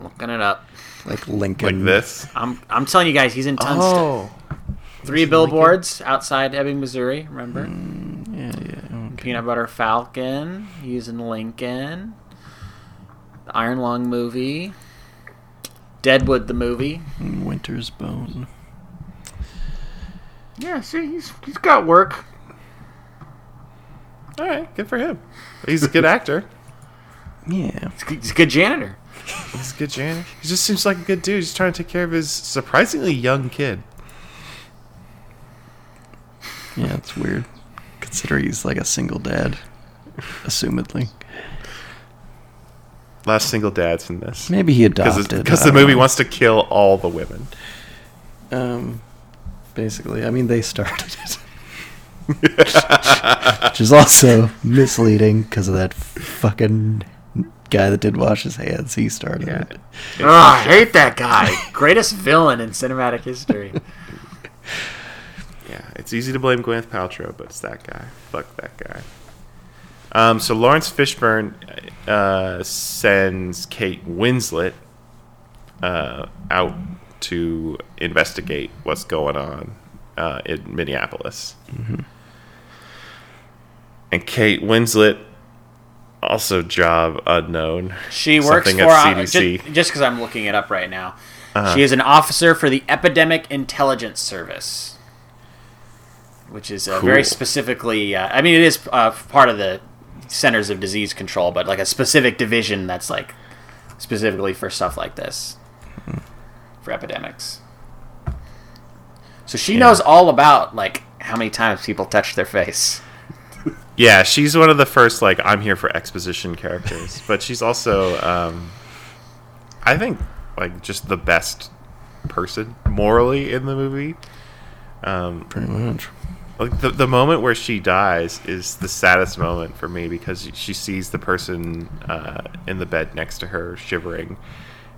Looking it up. like Lincoln. Like this? I'm I'm telling you guys, he's in tons of Oh, stuff. Three billboards outside Ebbing, Missouri. Remember? Mm, yeah, yeah. Peanut Butter Falcon. He's in Lincoln. The Iron Lung movie. Deadwood the movie. Winter's Bone. Yeah, see, he's he's got work. All right, good for him. He's a good *laughs* actor. Yeah. He's a good- he's a good janitor. He's a good janitor. He just seems like a good dude. He's trying to take care of his surprisingly young kid. Yeah, it's weird. Consider he's like a single dad, assumedly. Last single dad's in this. Maybe he Because adopted. because the movie know. wants to kill all the women. Um, basically, I mean, they started it. *laughs* Which is also misleading because of that fucking guy that didn't wash his hands. He started Yeah. it. Oh, I hate that *laughs* guy. Greatest villain in cinematic history. Yeah, it's easy to blame Gwyneth Paltrow, but it's that guy. Fuck that guy. Um, so Laurence Fishburne uh, sends Kate Winslet uh, out to investigate what's going on uh, in Minneapolis. And Kate Winslet, also job unknown. She works for uh, just because I'm looking it up right now. Uh-huh. She is an officer for the Epidemic Intelligence Service, which is uh, very specifically. Uh, I mean, it is uh, part of the Centers of Disease Control, but like a specific division that's like specifically for stuff like this, for epidemics. So she knows all about like how many times people touch their face. Yeah, she's one of the first like I'm here for exposition characters, *laughs* but she's also um, I think like just the best person morally in the movie. Um, Pretty much. like the the moment where she dies is the saddest moment for me because she sees the person uh, in the bed next to her shivering,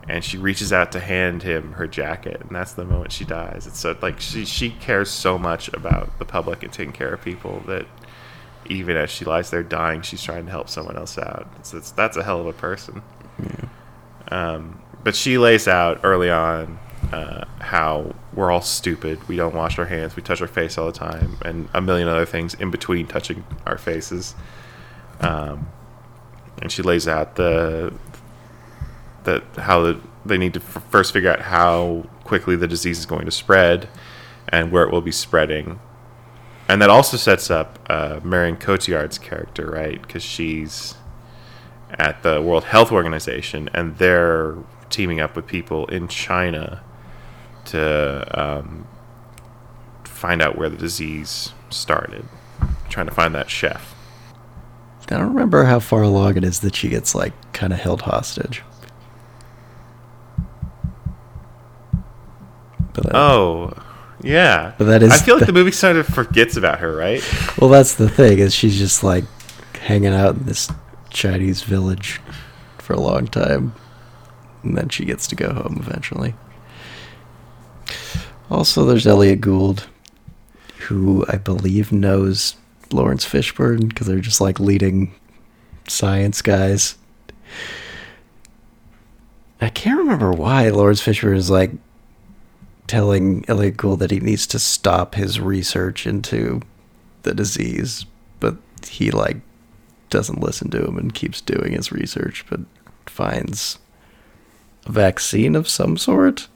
and she reaches out to hand him her jacket, and that's the moment she dies. It's so like she she cares so much about the public and taking care of people that even as she lies there dying, she's trying to help someone else out. It's, it's that's a hell of a person. Um, but she lays out early on uh, how we're all stupid. We don't wash our hands. We touch our face all the time, and a million other things in between touching our faces. Um, and she lays out the that how the, they need to f- first figure out how quickly the disease is going to spread and where it will be spreading. And that also sets up uh, Marion Cotillard's character, right? Because she's at the World Health Organization, and they're teaming up with people in China to um, find out where the disease started, trying to find that chef. I don't remember how far along it is that she gets like kind of held hostage. But that- Oh, yeah. But that is I feel like the- the movie sort of forgets about her, right? well, that's the thing is she's just like hanging out in this Chinese village for a long time. And then she gets to go home eventually. Also, there's Elliott Gould, who I believe knows Laurence Fishburne because they're just like leading science guys. I can't remember why Laurence Fishburne is like telling Elliott Gould that he needs to stop his research into the disease, but he like doesn't listen to him and keeps doing his research, but finds a vaccine of some sort.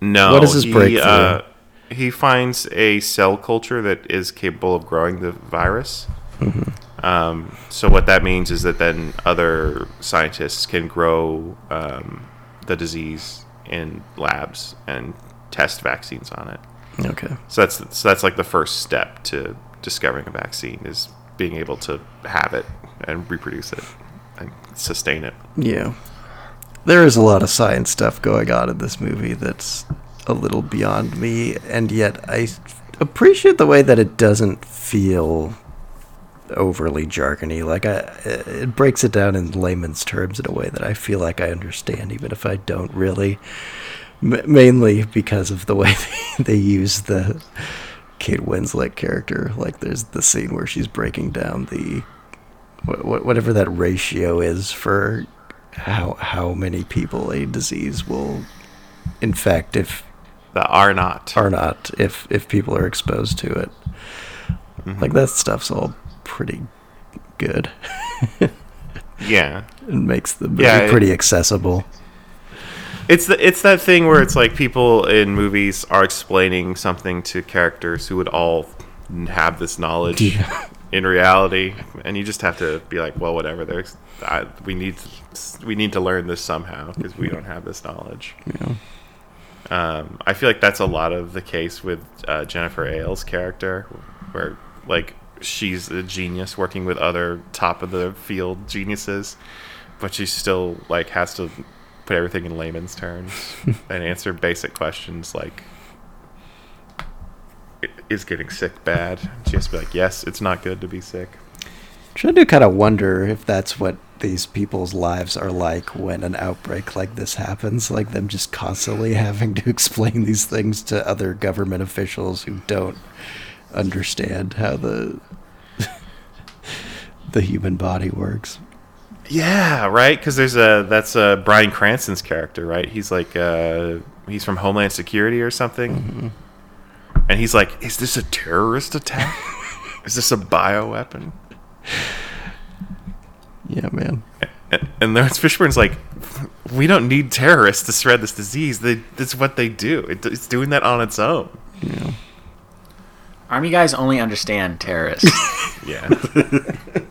No. What is his he, breakthrough? Uh, he finds a cell culture that is capable of growing the virus. Mm-hmm. Um, so what that means is that then other scientists can grow um, the disease in labs and test vaccines on it. Okay. So that's so that's like the first step to discovering a vaccine is being able to have it and reproduce it and sustain it. Yeah. There is a lot of science stuff going on in this movie that's a little beyond me, and yet I appreciate the way that it doesn't feel overly jargony. Like I, it breaks it down in layman's terms in a way that I feel like I understand, even if I don't really. M- mainly because of the way they, *laughs* they use the Kate Winslet character. Like there's the scene where she's breaking down the wh- wh- whatever that ratio is for how how many people a disease will infect if The R naught. or not if if people are exposed to it. Mm-hmm. Like that stuff's all pretty good. *laughs* Yeah. It makes the movie Yeah, it- pretty accessible. It's the it's that thing where it's like people in movies are explaining something to characters who would all have this knowledge Yeah. in reality, and you just have to be like, well, whatever. There's I, we need to, we need to learn this somehow because we don't have this knowledge. Yeah. Um, I feel like that's a lot of the case with uh, Jennifer Ehle's character, where like she's a genius working with other top of the field geniuses, but she still like has to put everything in layman's terms *laughs* and answer basic questions like, "Is getting sick bad?" She has to be like, "Yes, it's not good to be sick." Which I do kind of wonder if that's what these people's lives are like when an outbreak like this happens. Like them just constantly *laughs* having to explain these things to other government officials who don't understand how the *laughs* the human body works. Yeah, right. Because there's a that's a Bryan Cranston's character, right? He's like uh, he's from Homeland Security or something, and he's like, "Is this a terrorist attack? *laughs* Is this a bioweapon?" Yeah, man. And, and Laurence Fishburne's like, "We don't need terrorists to spread this disease. They, that's what they do. It, it's doing that on its own." Yeah. Army guys only understand terrorists. *laughs* Yeah. *laughs*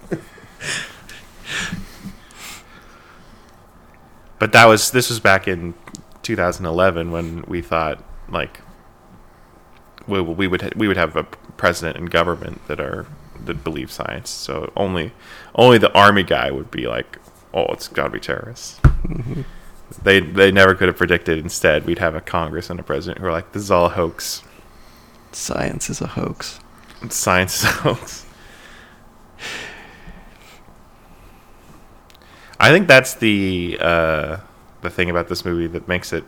but that was this was back in 2011 when we thought like we, we would we would have a president and government that are that believe science. So only only the army guy would be like, oh, it's got to be terrorists. Mm-hmm. They they never could have predicted. Instead, we'd have a Congress and a president who are like, this is all a hoax. Science is a hoax. Science is a hoax. I think that's the uh, the thing about this movie that makes it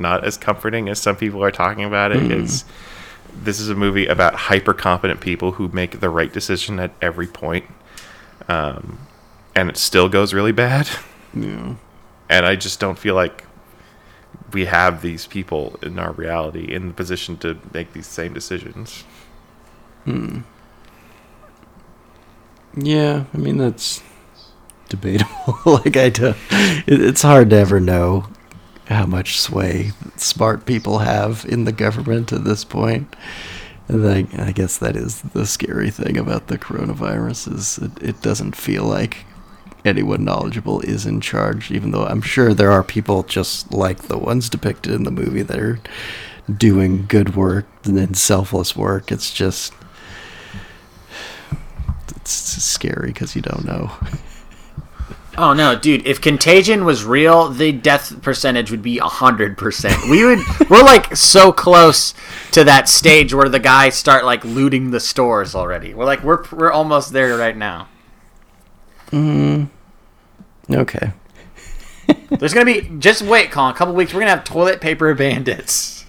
not as comforting as some people are talking about it. Is this is a movie about hyper competent people who make the right decision at every point, um, and it still goes really bad. Yeah. And I just don't feel like we have these people in our reality in the position to make these same decisions. Hmm. Yeah, I mean that's debatable. *laughs* like I do, it, it's hard to ever know how much sway smart people have in the government at this point. And I, I guess that is the scary thing about the coronavirus is it, it doesn't feel like anyone knowledgeable is in charge, even though I'm sure there are people just like the ones depicted in the movie that are doing good work and selfless work. It's just it's scary because you don't know. *laughs* oh no, dude! If contagion was real, the death percentage would be hundred percent. We would. we're like so close to that stage where the guys start like looting the stores already. We're like we're we're almost there right now. Hmm. Okay. There's gonna be just wait, Colin. A couple weeks, we're gonna have toilet paper bandits.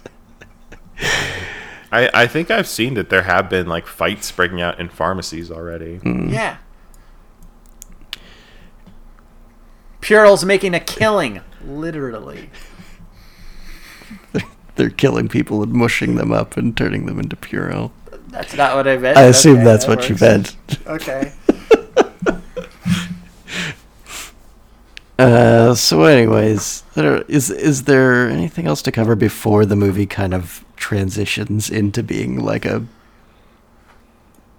I, I think I've seen that there have been like fights breaking out in pharmacies already. Yeah. Purell's making a killing, literally. *laughs* They're killing people and mushing them up and turning them into Purell. That's not what I meant. I assume Okay, that's that what you meant. Okay. *laughs* Uh, so, anyways, is is there anything else to cover before the movie kind of transitions into being like a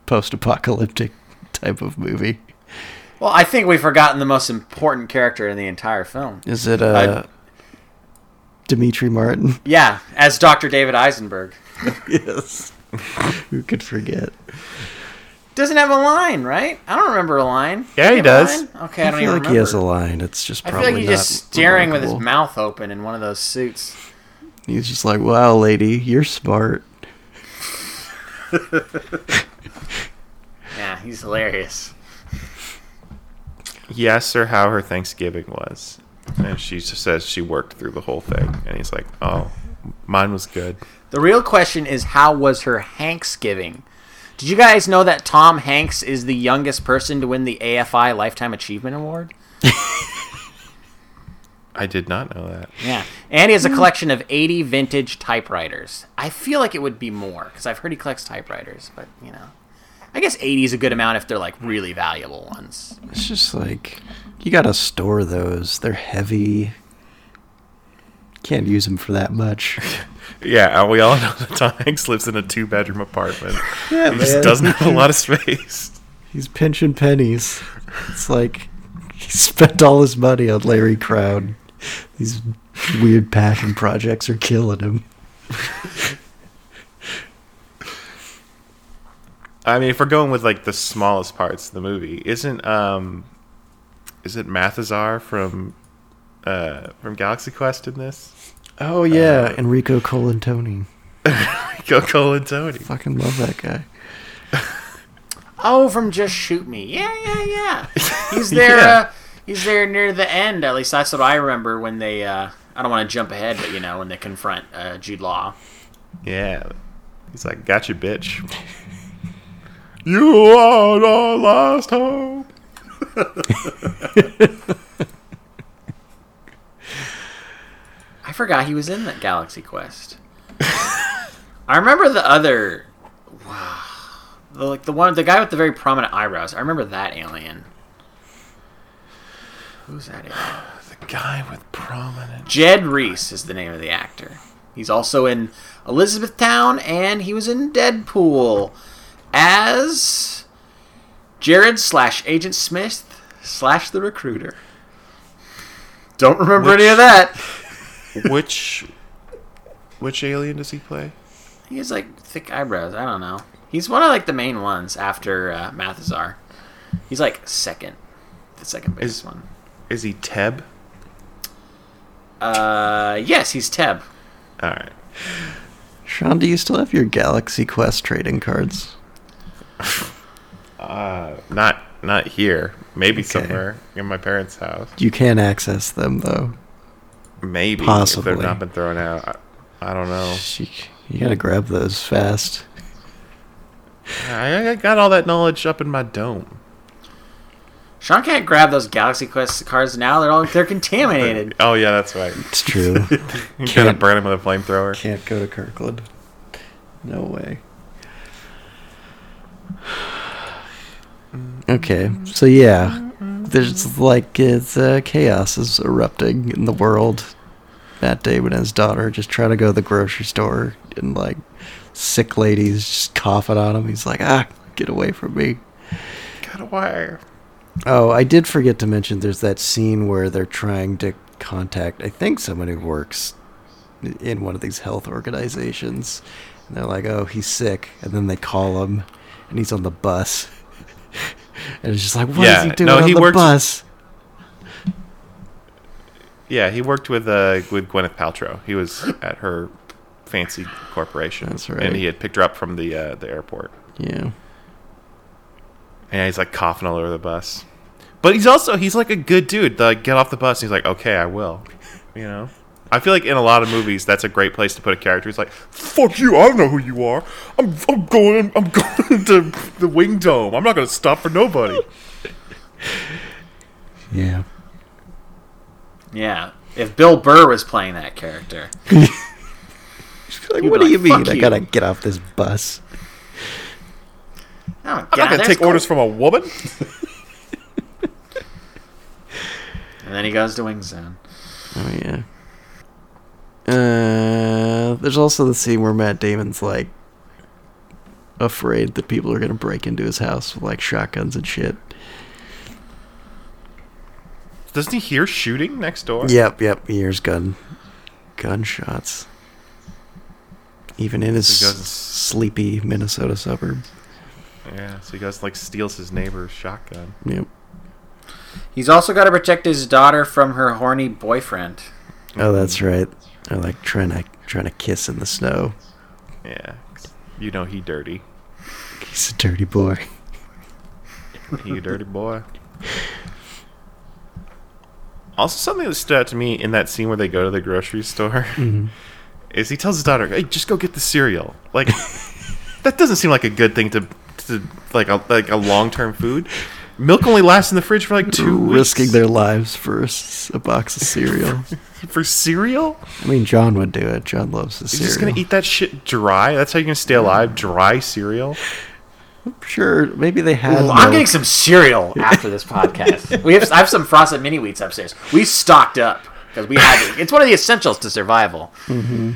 post-apocalyptic type of movie? Well, I think we've forgotten the most important character in the entire film. Is it uh, Demetri Martin? *laughs* Yeah, as Dr. David Eisenberg. *laughs* yes. Who could forget? Doesn't have a line, right? I don't remember a line. Yeah, he Does does. have a line? Okay, I I, don't feel even like he has a line. It's just I probably feel like he's not just staring with his mouth open in one of those suits. He's just like, "Wow, lady, you're smart." *laughs* Yeah, he's hilarious. He asks her how her Thanksgiving was. And she just says she worked through the whole thing. And he's like, oh, mine was good. The real question is how was her Hanksgiving? Did you guys know that Tom Hanks is the youngest person to win the AFI Lifetime Achievement Award? I did not know that. Yeah. And he has a collection of 80 vintage typewriters. I feel like it would be more because I've heard he collects typewriters, but you know. I guess 80 is a good amount if they're like really valuable ones. It's just like you gotta store those. They're heavy. Can't use them for that much. *laughs* Yeah, and we all know that Tom Hanks lives in a two bedroom apartment. *laughs* Yeah, he just doesn't have a lot of *laughs* space. He's pinching pennies. It's like he spent all his money on Larry Crowne. These weird passion projects are killing him. I mean, if we're going with like the smallest parts of the movie, isn't um, is it Mathesar from uh from Galaxy Quest in this? Oh yeah, Enrico Colantoni. *laughs* Go Colantoni. Fucking love that guy. *laughs* Oh, from Just Shoot Me. Yeah, yeah, yeah. He's *laughs* there. Yeah. Uh, he's there near the end. At least that's what I remember when they. Uh, I don't want to jump ahead, but you know when they confront uh, Jude Law. Yeah, he's like, "Gotcha, bitch." You are our last hope. I forgot he was in that Galaxy Quest. I remember the other. Wow. The, like the one, the guy with the very prominent eyebrows. I remember that alien. Who's that alien? The guy with prominent. Jed Rees is the name of the actor. He's also in Elizabethtown, and he was in Deadpool as Jared slash Agent Smith slash the recruiter. Don't remember any of that. *laughs* which which alien does he play? He has like thick eyebrows. I don't know. He's one of like the main ones after uh, Mathesar. He's like second, the second biggest Is- one. Is he Teb? Uh, yes, he's Teb. All right. Sean, do you still have your Galaxy Quest trading cards? *laughs* Uh, not not here. Maybe Okay. somewhere in my parents' house. You can't access them though. Maybe Possibly. if they've not been thrown out. I, I don't know. You, you gotta grab those fast. I, I got all that knowledge up in my dome. Sean can't grab those Galaxy Quest cards now. They're all they're *laughs* contaminated. Oh yeah, that's right. It's true. *laughs* You gotta Can't- burn him with a flamethrower. Can't go to Kirkland. No way. Okay, so yeah, there's like it's uh, chaos is erupting in the world. Matt Damon and his daughter just trying to go to the grocery store, and like sick ladies just coughing on him. He's like, ah, get away from me. Got away. Oh, I did forget to mention there's that scene where they're trying to contact, I think, someone who works in one of these health organizations. And they're like, oh, he's sick. And then they call him, and he's on the bus. *laughs* and it's just like, what is Yeah, he doing no, on he the works- bus? Yeah, he worked with uh, with Gwyneth Paltrow. He was at her fancy corporation. That's right. And he had picked her up from the uh, the airport. Yeah. And he's like coughing all over the bus. But he's also he's like a good dude. Like get off the bus. And he's like, okay, I will. You know. I feel like in a lot of movies, that's a great place to put a character. He's like, "Fuck you! I don't know who you are. I'm, I'm going. I'm *laughs* going to the Wing Dome. I'm not going to stop for nobody." Yeah. Yeah. If Bill Burr was playing that character, *laughs* Like, what be do you mean? "Fuck I gotta get off this bus. oh, I'm not going to take orders from a woman. *laughs* And then he goes to Wing Zone. Oh yeah. Uh, there's also the scene where Matt Damon's like afraid that people are gonna break into his house with like shotguns and shit. Doesn't he hear shooting next door? Yep, yep. He hears gun gunshots. Even in his He goes- sleepy Minnesota suburb. Yeah. So he goes like steals his neighbor's shotgun. Yep. He's also got to protect his daughter from her horny boyfriend. Oh, that's right. They're like trying to trying to kiss in the snow. Yeah. You know he dirty. He's a dirty boy. He a dirty boy. Also, something that stood out to me in that scene where they go to the grocery store mm-hmm. is he tells his daughter, "Hey, just go get the cereal." Like, *laughs* that doesn't seem like a good thing to, to like a like a long term food. Milk only lasts in the fridge for like two risking weeks. their lives for a box of cereal. *laughs* *laughs* for cereal. I mean, John would do it. John loves the He's cereal. just gonna eat that shit dry. That's how you're gonna stay alive. Dry cereal. I'm Sure, maybe they had. Ooh, I'm getting some cereal after this podcast. *laughs* we have I have some frosted mini wheats upstairs. We stocked up because we had to. It's one of the essentials to survival. Mm-hmm.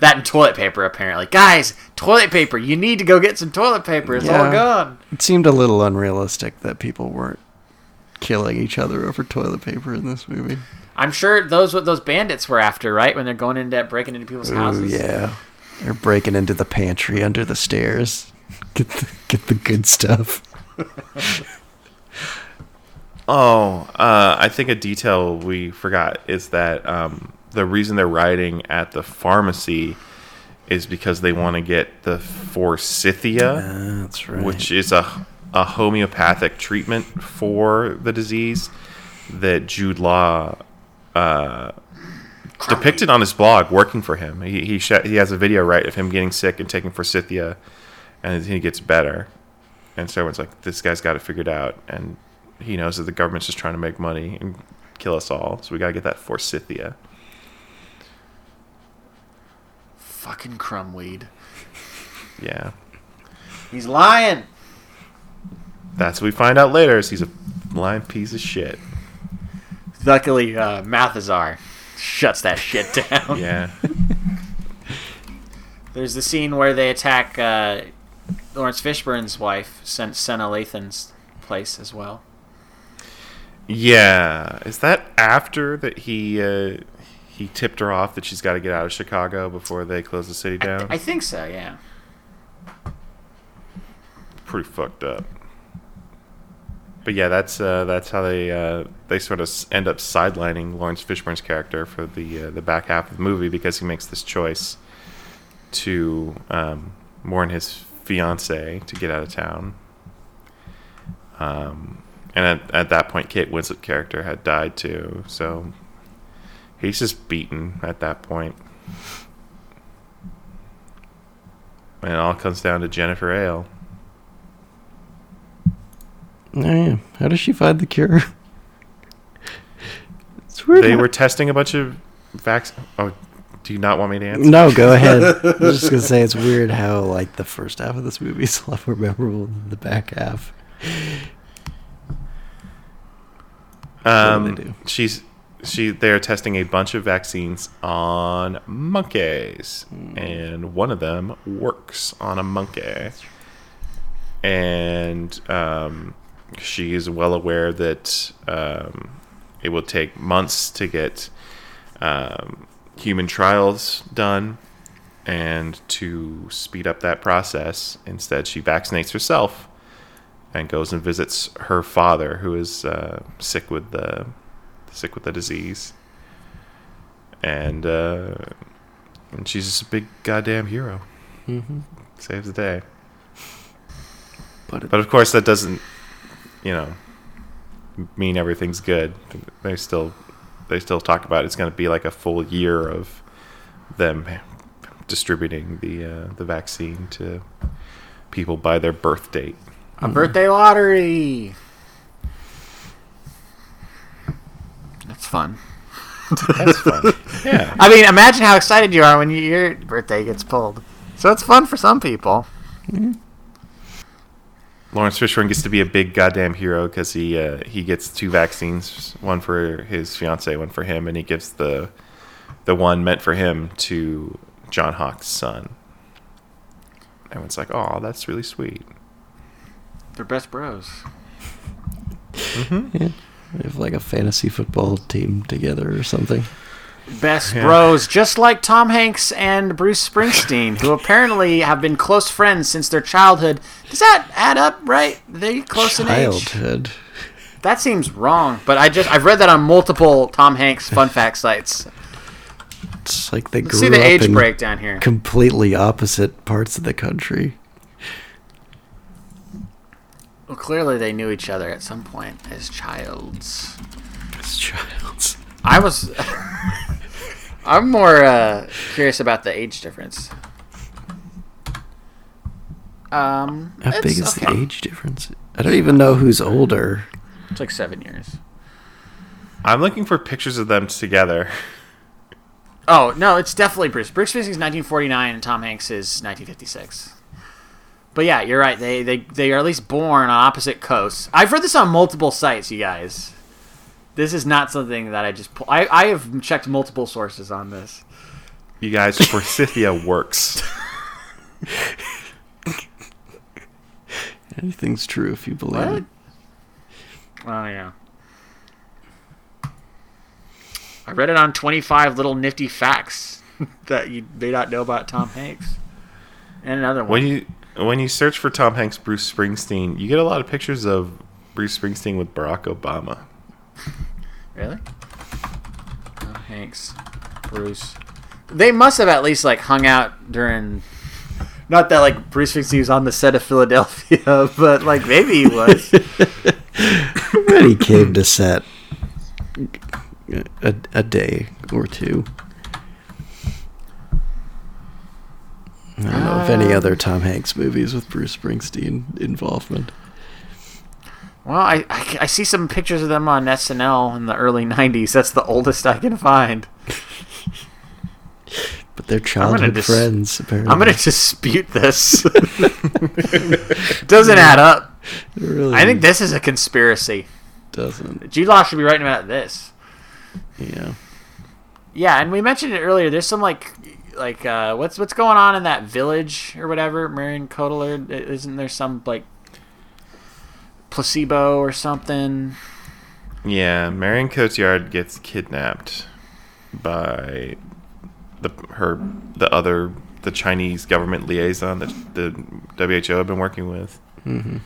That and toilet paper, apparently. Guys, toilet paper. You need to go get some toilet paper. It's all gone. It seemed a little unrealistic that people weren't killing each other over toilet paper in this movie. I'm sure those what those bandits were after, right? When they're going into breaking into people's Oh houses. yeah, they're breaking into the pantry under the stairs. Get the get the good stuff. *laughs* Oh, uh, I think a detail we forgot is that um, the reason they're riding at the pharmacy is because they want to get the forsythia, That's right. which is a, a homeopathic treatment for the disease that Jude Law uh, depicted on his blog working for him. He he, sh- he has a video right of him getting sick and taking forsythia, and he gets better. And so everyone's like, "This guy's got it figured out," and he knows that the government's just trying to make money and kill us all. So we gotta get that forsythia. Fucking Krumwiede. Yeah, He's lying. That's what we find out later. Is he's a lying piece of shit. Luckily, uh, Mathesar shuts that shit *laughs* down. Yeah, *laughs* There's the scene where they attack uh, Laurence Fishburne's wife, Sen- Sanaa Lathan's place as well. yeah. Is that after that he uh, he tipped her off that she's got to get out of Chicago before they close the city down? I think so, yeah. pretty fucked up. But yeah, that's uh, that's how they uh, they sort of end up sidelining Laurence Fishburne's character for the uh, the back half of the movie because he makes this choice to um, warn his fiance to get out of town. Um, and at, at that point, Kate Winslet character had died too, so he's just beaten at that point. And it all comes down to Jennifer Ehle. Oh, yeah. How does she find the cure? *laughs* It's weird. They how- were testing a bunch of vac. Oh, do you not want me to answer? No, go *laughs* ahead. I was just gonna say it's weird how like the first half of this movie is a lot more memorable than the back half. Um, they do? She's she. They're testing a bunch of vaccines on monkeys, and one of them works on a monkey. And um, she is well aware that um, it will take months to get um, human trials done, and to speed up that process, instead she vaccinates herself and goes and visits her father, who is uh, sick with the sick with the disease, and uh, and she's just a big goddamn hero. Mm-hmm. Saves the day, But, but of course that doesn't, you know, mean everything's good. They still they still talk about it. it's going to be like a full year of them distributing the uh, the vaccine to people by their birth date. A birthday lottery. That's fun. That's fun. *laughs* yeah. I mean, imagine how excited you are when you, your birthday gets pulled. So it's fun for some people. Laurence Fishburne gets to be a big goddamn hero because he uh, he gets two vaccines, one for his fiance, one for him, and he gives the the one meant for him to John Hawkes' son. Everyone's like, "Oh, that's really sweet." They're best bros. Yeah. We have like a fantasy football team together or something. Best Yeah. bros, just like Tom Hanks and Bruce Springsteen, who apparently have been close friends since their childhood. Does that add up, right? They close in age. Childhood. That seems wrong, but I just I've read that on multiple Tom Hanks fun *laughs* fact sites. It's like they Let's grew see the up age in breakdown here. completely opposite parts of the country. Well, clearly they knew each other at some point as childs. As childs. I was. *laughs* I'm more uh, curious about the age difference. Um, How it's big is okay. the age difference? I don't even know who's older. It's like seven years. I'm looking for pictures of them together. Oh no, it's definitely Bruce. Bruce Springsteen's 1949 and Tom Hanks is 1956. But yeah, you're right. They they they are at least born on opposite coasts. I've read this on multiple sites, you guys. This is not something that I just pull. I I have checked multiple sources on this. You guys, Forsythia works. *laughs* Anything's true if you believe What? it. Oh yeah. I read it on 25 little nifty facts *laughs* that you may not know about Tom Hanks. And another one. When you when you search for Tom Hanks, Bruce Springsteen, you get a lot of pictures of Bruce Springsteen with Barack Obama. Really? Tom Hanks, Bruce. They must have at least like hung out during. Not that like Bruce Springsteen was on the set of Philadelphia, *laughs* but like maybe he was. *laughs* when he came to set a, a day or two. I don't know if any Um, other Tom Hanks movies with Bruce Springsteen involvement. Well, I, I I see some pictures of them on SNL in the early '90s. That's the oldest I can find. But they're childhood dis- friends, apparently. I'm gonna dispute this. *laughs* Doesn't add up. It really I think this is a conspiracy. doesn't. G Law should be writing about this. Yeah. Yeah, and we mentioned it earlier. There's some like, like uh, what's what's going on in that village or whatever. Marion Cotillard, isn't there some like placebo or something? Yeah, Marion Cotillard gets kidnapped by the her the other the Chinese government liaison that the WHO have been working with, hmm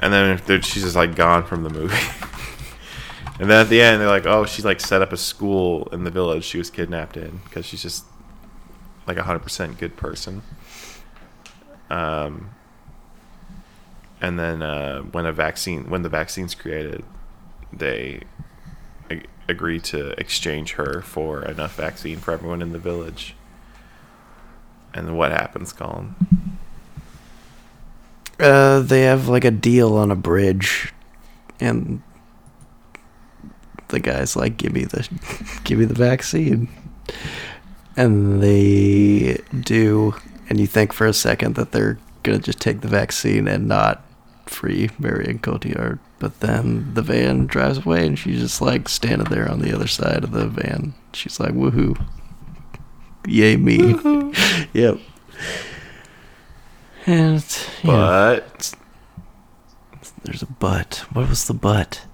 and then she's just like gone from the movie. *laughs* and then at the end, they're like, "Oh, she like set up a school in the village she was kidnapped in because she's just like a hundred percent good person." Um, and then uh, when a vaccine when the vaccine's created, they ag- agree to exchange her for enough vaccine for everyone in the village. And then what happens, Colin? Uh, they have like a deal on a bridge, and the guy's like, "Give me the, *laughs* give me the vaccine," and they do, and you think for a second that they're gonna just take the vaccine and not free Marion Cotillard, but then the van drives away, and she's just like standing there on the other side of the van. She's like, "Woohoo! Yay me!" *laughs* yep. And it's, you know, But there's a but. What was the but?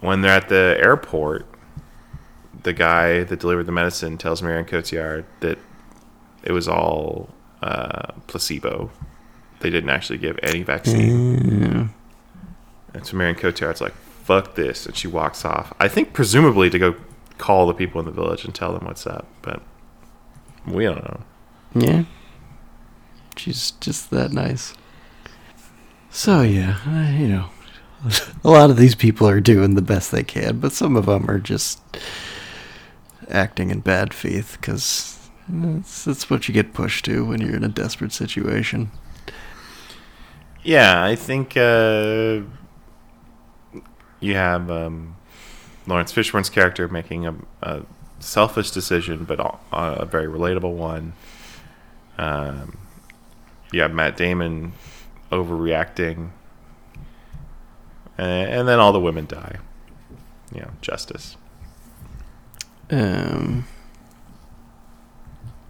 when they're at the airport, the guy that delivered the medicine tells Marion Cotillard that it was all uh, placebo. They didn't actually give any vaccine. Yeah. And so Marion Cotillard's like, fuck this. And she walks off. I think presumably to go call the people in the village and tell them what's up. But we don't know. Yeah. She's just that nice. So yeah, uh, you know, a lot of these people are doing the best they can, but some of them are just acting in bad faith because that's, that's what you get pushed to when you're in a desperate situation. Yeah, I think uh, you have um, Laurence Fishburne's character making a, a selfish decision, but a, a very relatable one. Um, you have Matt Damon overreacting, and, and then all the women die. You know, justice. Um,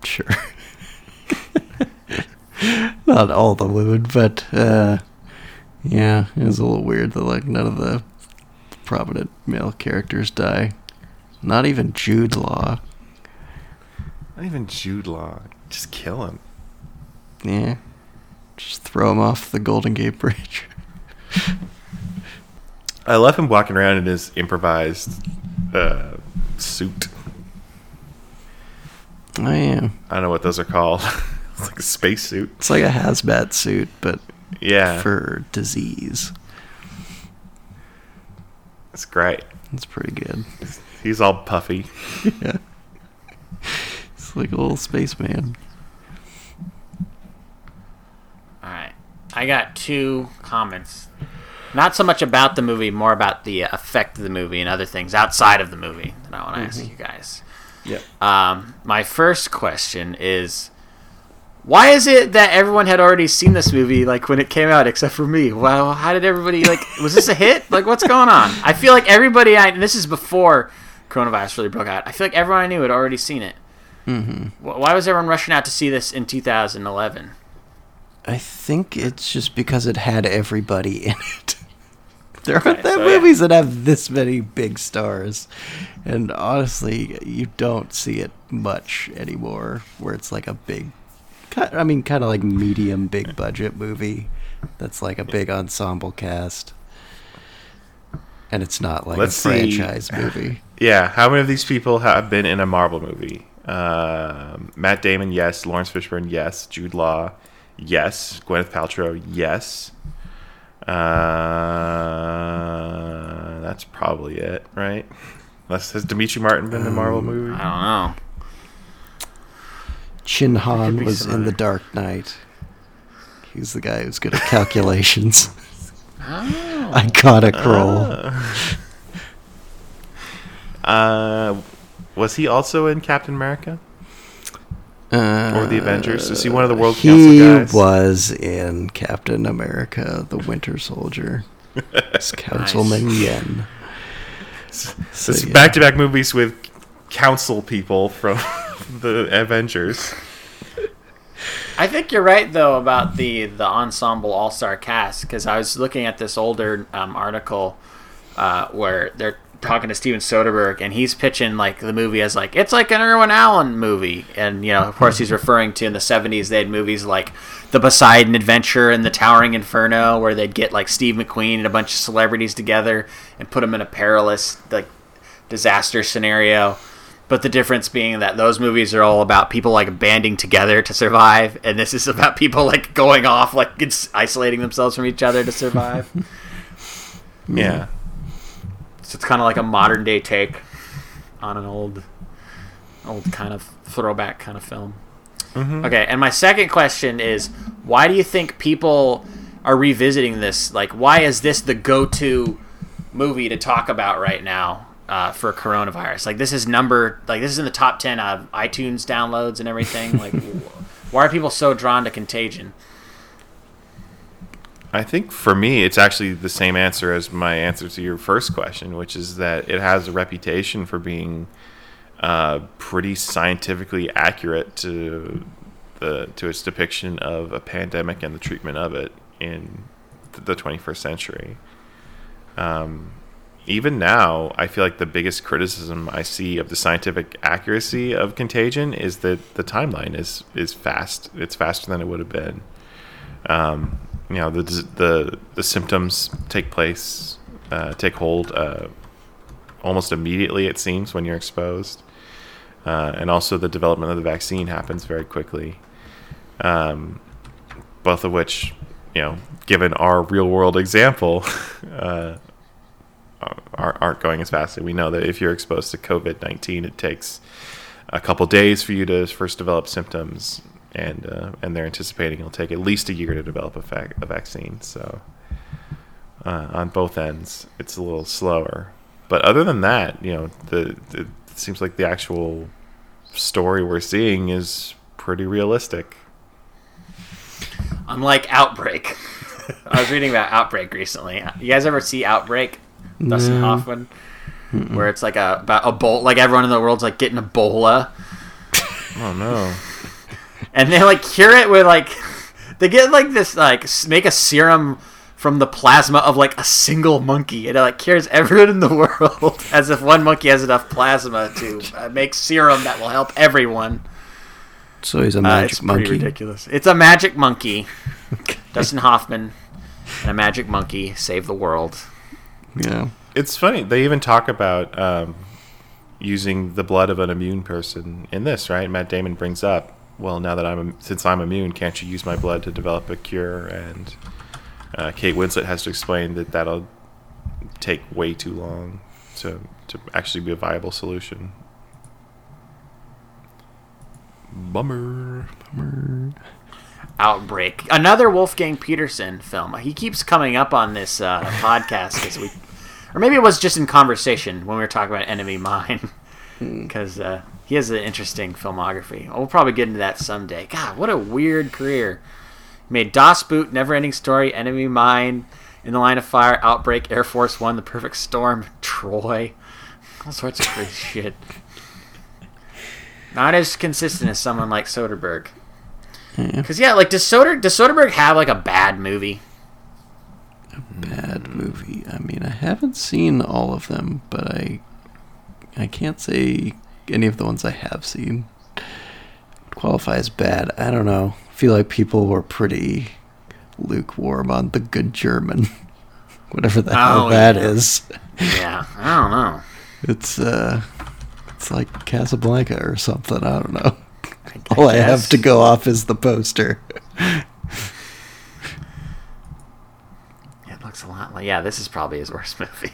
sure. *laughs* *laughs* Not all the women, but uh, yeah, it was a little weird that like none of the prominent male characters die. Not even Jude Law. Not even Jude Law. Just kill him. Yeah, just throw him off the Golden Gate Bridge. *laughs* I love him walking around in his improvised uh, suit. I am. I don't know what those are called. *laughs* it's like a space suit. it's like a hazmat suit, but Yeah, for disease. it's great. It's pretty good. He's all puffy. *laughs* yeah, it's like a little spaceman. All right. I got two comments. Not so much about the movie, more about the effect of the movie and other things outside of the movie that I want to ask you guys. Yep. Um, my first question is why is it that everyone had already seen this movie like when it came out except for me? Well, how did everybody like was this a hit? *laughs* Like what's going on? I feel like everybody I and this is before coronavirus really broke out. I feel like everyone I knew had already seen it. Mm-hmm. Why was everyone rushing out to see this in 2011? I think it's just because it had everybody in it. *laughs* there aren't Okay, that so, yeah. movies that have this many big stars, and honestly, you don't see it much anymore. Where it's like a big, I mean, kind of like medium big budget movie that's like a big ensemble cast, and it's not like Let's a see. franchise movie. *sighs* Yeah, how many of these people have been in a Marvel movie? Um Matt Damon, yes. Laurence Fishburne, yes. Jude Law, yes. Gwyneth Paltrow, yes. Uh, that's probably it, right? Unless has Demetri Martin been in a Marvel movie? I don't know. Chin Han was in The Dark Knight. He's the guy who's good at calculations. *laughs* Oh. Iconic role. *laughs* Uh, was he also in Captain America or the Avengers? Is he one of the World Council guys? He was in Captain America: The Winter Soldier. It's *laughs* Councilman Yen. So, This yeah. back-to-back movies with council people from the Avengers. I think you're right though about the the ensemble all star cast because I was looking at this older um, article uh, where they're talking to Steven Soderbergh and he's pitching like the movie as like it's like an Irwin Allen movie and you know of course he's referring to in the 70s they had movies like The Poseidon Adventure and The Towering Inferno where they'd get like Steve McQueen and a bunch of celebrities together and put them in a perilous like disaster scenario. But the difference being that those movies are all about people like banding together to survive, and this is about people like going off, like it's isolating themselves from each other to survive. *laughs* Yeah. so it's kind of like a modern day take on an old, old kind of throwback kind of film. Mm-hmm. Okay, and my second question is, why do you think people are revisiting this? Like, why is this the go-to movie to talk about right now uh, for coronavirus? Like, this is number like this is in the top ten of iTunes downloads and everything. *laughs* Like, why are people so drawn to Contagion? I think for me, it's actually the same answer as my answer to your first question, which is that it has a reputation for being uh, pretty scientifically accurate to the to its depiction of a pandemic and the treatment of it in the 21st century. Um, even now, I feel like the biggest criticism I see of the scientific accuracy of Contagion is that the timeline is is fast. It's faster than it would have been. Um, you know the the the symptoms take place uh, take hold uh, almost immediately it seems when you're exposed. Uh, and also the development of the vaccine happens very quickly. Um, both of which you know, given our real world example, *laughs* uh, aren't going as fast. We know that if you're exposed to COVID nineteen, it takes a couple days for you to first develop symptoms, and uh, and they're anticipating it'll take at least a year to develop a, a vaccine. So uh, on both ends, it's a little slower. But other than that, you know, the, the it seems like the actual story we're seeing is pretty realistic. Unlike Outbreak. *laughs* I was reading about Outbreak recently. You guys ever see Outbreak? Dustin No. Hoffman? Where it's like a about a bolt like everyone in the world's like getting Ebola. Oh no! *laughs* and they like cure it with like they get like this like make a serum from the plasma of like a single monkey and it like cures everyone in the *laughs* world as if one monkey has enough plasma to uh, make serum that will help everyone So he's a uh, magic it's pretty monkey. ridiculous it's a magic monkey *laughs* dustin hoffman and a magic monkey save the world Yeah. It's funny. They even talk about um, using the blood of an immune person in this, right? Matt Damon brings up, well, now that I'm since I'm immune, can't you use my blood to develop a cure? And uh, Kate Winslet has to explain that that'll take way too long to to actually be a viable solution. Bummer bummer. Outbreak, another Wolfgang Petersen film. He keeps coming up on this uh, podcast because we, or maybe it was just in conversation when we were talking about Enemy Mine, because uh, he has an interesting filmography. We'll probably get into that someday. God, what a weird career. He made Das Boot, Never Ending Story, Enemy Mine, In the Line of Fire, Outbreak, Air Force One, The Perfect Storm, *laughs* Troy, all sorts of crazy *laughs* shit. Not as consistent as someone like Soderbergh. Because yeah, like does Soder does Soderbergh have like a bad movie? A bad movie. I mean, I haven't seen all of them, but I I can't say any of the ones I have seen qualify as bad. I don't know. I feel like people were pretty lukewarm on the good German. *laughs* Whatever the hell Oh, that yeah. is. Yeah, I don't know. It's uh it's like Casablanca or something. I don't know. *laughs* All I have to go off is the poster. It looks a lot like yeah. This is probably his worst movie.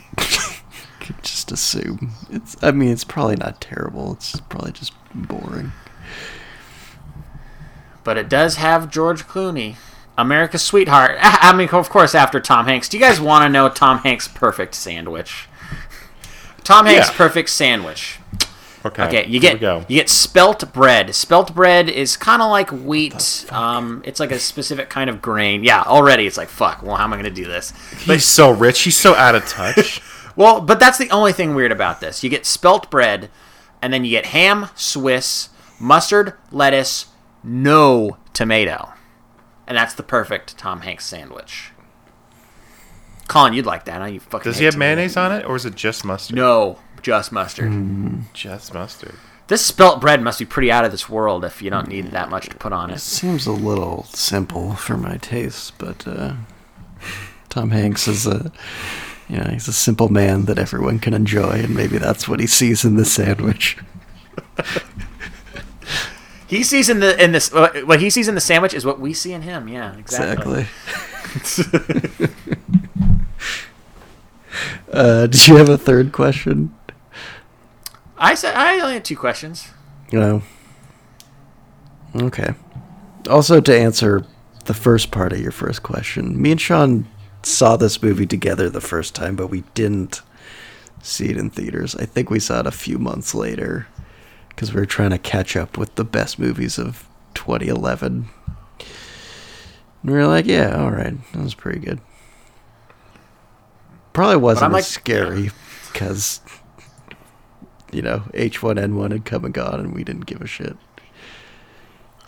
Could *laughs* *laughs* just assume it's. I mean, it's probably not terrible. It's probably just boring. but it does have George Clooney, America's sweetheart. I mean, of course, after Tom Hanks. Do you guys want to know Tom Hanks' perfect sandwich? Tom Hanks' Yeah. perfect sandwich. Okay. Okay, you get you get spelt bread. Spelt bread is kind of like wheat. Um, it's like a specific kind of grain. Yeah, already it's like fuck. Well, how am I gonna do this? He's so rich. He's so out of touch. *laughs* Well, but that's the only thing weird about this. You get spelt bread, and then you get ham, Swiss, mustard, lettuce, no tomato, and that's the perfect Tom Hanks sandwich. Colin, you'd like that? Know you fucking. Does he have tomato. mayonnaise on it, or is it just mustard? No, just mustard. just mustard. This spelt bread must be pretty out of this world if you don't need that much to put on it. It seems a little simple for my taste, but uh, Tom Hanks is a, you know, he's a simple man that everyone can enjoy, and maybe that's what he sees in this sandwich. *laughs* He sees in the in this what what he sees in the sandwich is what we see in him. Yeah, exactly. Exactly. *laughs* uh, did you have a third question? I said I only had two questions. No. Okay. Also, to answer the first part of your first question, me and Sean saw this movie together the first time, but we didn't see it in theaters. I think we saw it a few months later because we were trying to catch up with the best movies of 2011. And we were like, yeah, all right, that was pretty good. Probably wasn't as like- scary because you know, H1N1 had come and gone and we didn't give a shit.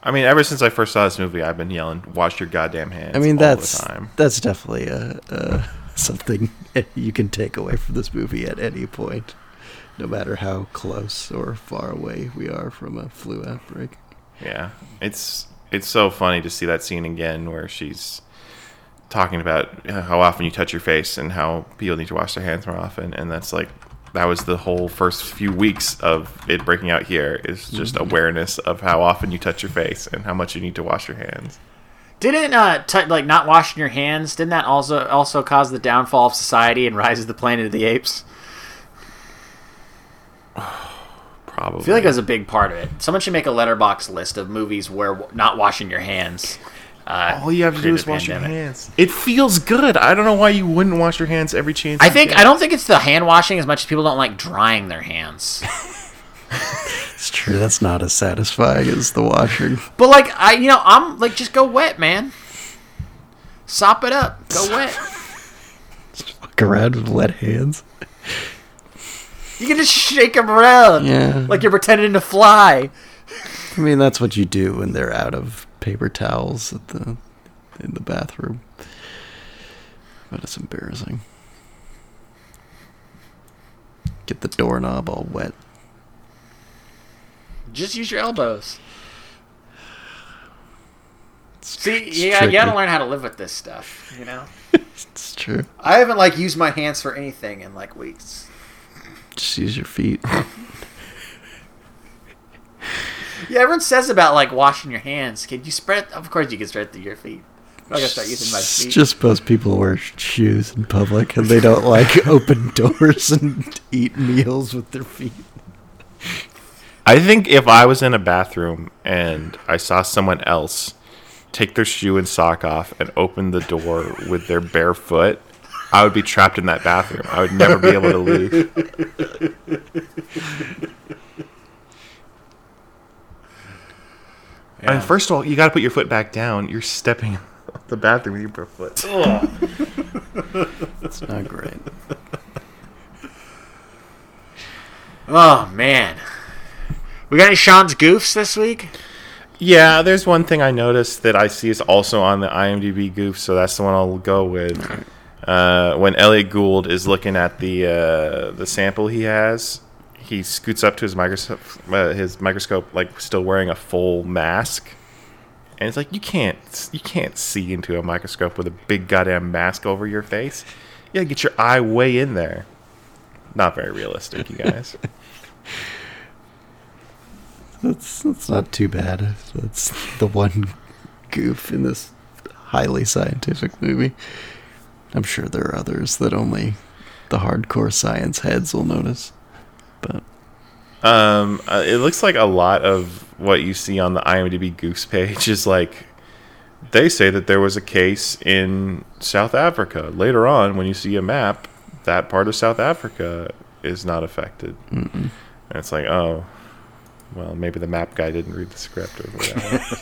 I mean, ever since I first saw this movie, I've been yelling, "Wash your goddamn hands!" I mean, all that's the time. that's definitely a, a *laughs* something *laughs* you can take away from this movie at any point, no matter how close or far away we are from a flu outbreak. Yeah, it's it's so funny to see that scene again where she's talking about how often you touch your face and how people need to wash their hands more often, and that's like that was the whole first few weeks of it breaking out here is just Mm-hmm. awareness of how often you touch your face and how much you need to wash your hands. Didn't uh t- like not washing your hands? Didn't that also also cause the downfall of society and *laughs* rise of the Planet of the Apes? *sighs* Probably. I feel like that's a big part of it. Someone should make a Letterboxd list of movies where w- not washing your hands. Uh, all you have to do is a wash your hands. It feels good. I don't know why you wouldn't wash your hands every chance. I think. I don't think it's the hand washing as much as people don't like drying their hands. *laughs* It's true. That's not as satisfying as the washing. but like I, you know, I'm like just go wet, man. Sop it up, go *laughs* wet. Walk around with wet hands. You can just shake them around, Yeah. like you're pretending to fly. I mean, that's what you do when they're out of paper towels at the in the bathroom. But it's embarrassing. Get the doorknob all wet. Just use your elbows. It's, See, it's yeah, you gotta learn how to live with this stuff. You know, *laughs* It's true. I haven't like used my hands for anything in like weeks. Just use your feet. *laughs* Yeah, everyone says about like washing your hands. Can you spread? Of course, you can spread through your feet. I'm gonna start using my It's feet. just most people wear shoes in public and they don't like *laughs* open doors and eat meals with their feet. I think if I was in a bathroom and I saw someone else take their shoe and sock off and open the door with their bare foot, I would be trapped in that bathroom. I would never be able to leave. *laughs* I mean, first of all, you got to put your foot back down. You're stepping off *laughs* the bathroom with your bare foot. *laughs* That's not great. *laughs* Oh man, we got any Sean's goofs this week? Yeah, there's one thing I noticed that I see is also on the IMDb goof, so that's the one I'll go with. Uh, when Elliott Gould is looking at the uh, the sample he has, he scoots up to his microscope, uh, his microscope, like still wearing a full mask, and it's like you can't you can't see into a microscope with a big goddamn mask over your face. You get your eye way in there. Not very realistic, you guys. *laughs* That's that's not too bad. That's the one goof in this highly scientific movie. I'm sure there are others that only the hardcore science heads will notice. But Um, uh, it looks like a lot of what you see on the IMDb Goose page is like they say that there was a case in South Africa. Later on, when you see a map, that part of South Africa is not affected. And it's like, oh, well, maybe the map guy didn't read the script or whatever. *laughs*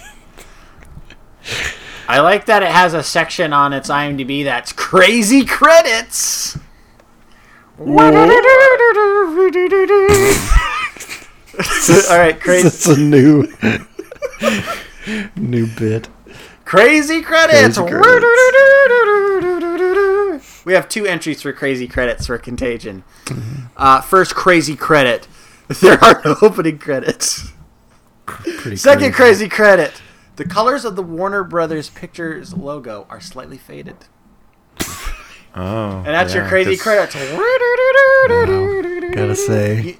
*laughs* I like that it has a section on its IMDb that's crazy credits. All right, crazy it's a new new bit. crazy credits. Crazy credits. We have two entries for crazy credits for Contagion. Uh, first, crazy credit. There are no opening credits. Pretty Second crazy credit. The colors of the Warner Brothers Pictures logo are slightly faded. Oh, And that's your crazy credits. Gotta say,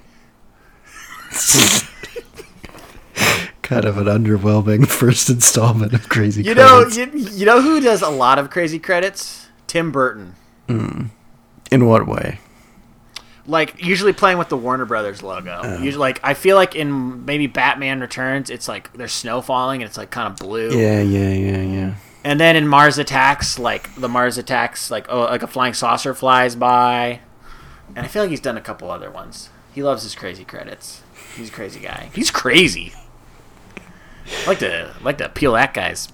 kind of an underwhelming first installment of Crazy You know, Credits. you, you know who does a lot of crazy credits? Tim Burton. In what way? Like usually playing with the Warner Brothers logo. Usually, like I feel like in maybe Batman Returns, it's like there's snow falling and it's like kind of blue. Yeah, yeah, yeah, yeah. And then in Mars Attacks, like the Mars Attacks, like oh, like a flying saucer flies by. And I feel like he's done a couple other ones. He loves his crazy credits. He's a crazy guy. He's crazy. I like to like to peel that guy's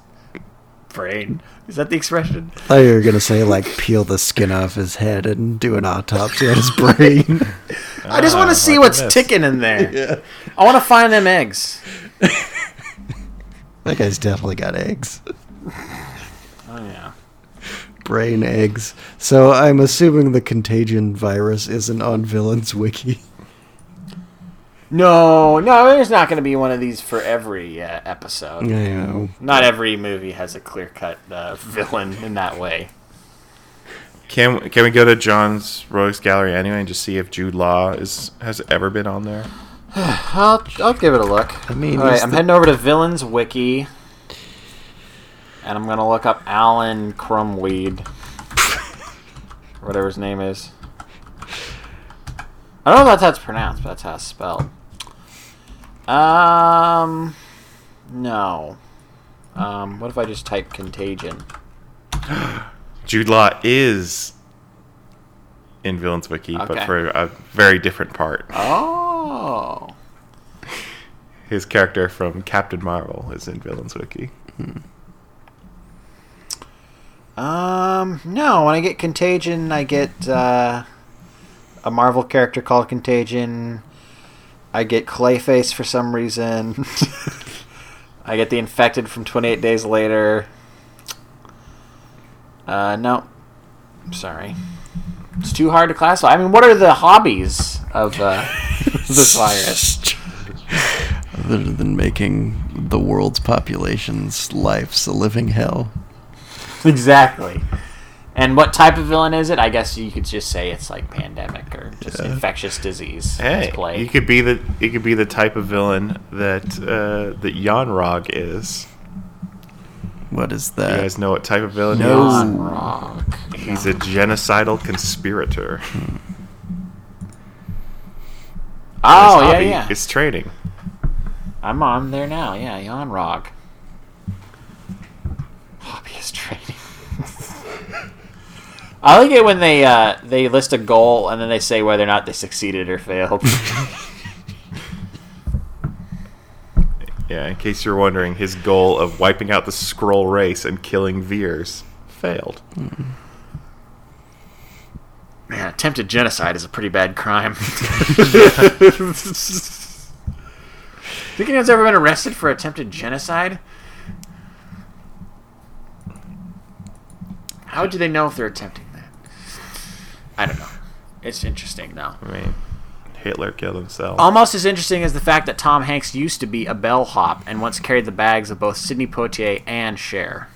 brain. Is that the expression? I thought you were gonna say like peel the skin off his head and do an autopsy on his brain. *laughs* I just want Ah, to see what's this. ticking in there. *laughs* I want to find them eggs. *laughs* that guy's definitely got eggs, Oh yeah. brain eggs. So I'm assuming the contagion virus isn't on Villains Wiki. No, no, there's not going to be one of these for every uh, episode. I know. Not every movie has a clear cut uh, villain in that way. Can can we go to John's Rogues Gallery anyway and just see if Jude Law is has ever been on there? *sighs* I'll, I'll give it a look. I mean, All right, I'm the- heading over to Villains Wiki. And I'm gonna look up Alan Krumwiede, or whatever his name is. I don't know if that's how it's pronounced, but that's how it's spelled. Um, no. Um, what if I just type Contagion? *gasps* Jude Law is in Villains Wiki, but for a very different part. Oh, His character from Captain Marvel is in Villains Wiki. Um, no. When I get Contagion, I get uh, a Marvel character called Contagion. I get Clayface for some reason. *laughs* I get the Infected from 28 Days Later. Uh, no. I'm sorry. It's too hard to classify. I mean, what are the hobbies of uh, *laughs* this virus? Other than making the world's population's lives a living hell. *laughs* Exactly. And what type of villain is it? I guess you could just say it's like pandemic or just Yeah. infectious disease. Hey, plague. you could be the you could be the type of villain that uh, that Yon-Rogg is. What is that? You guys know what type of villain No. he is? Ron He's a genocidal conspirator. Oh His yeah, hobby yeah. is trading. I'm on there now. Yeah, Yon-Rogg. Hobbyist trading. *laughs* I like it when they uh, they list a goal and then they say whether or not they succeeded or failed. *laughs* Yeah, in case you're wondering, his goal of wiping out the Skrull race and killing Vers failed. *laughs* Man, attempted genocide is a pretty bad crime. Think anyone's ever been arrested for attempted genocide? How do they know if they're attempting that? I don't know. It's interesting though. I mean, Hitler killed himself. Almost as interesting as the fact that Tom Hanks used to be a bellhop and once carried the bags of both Sidney Poitier and Cher.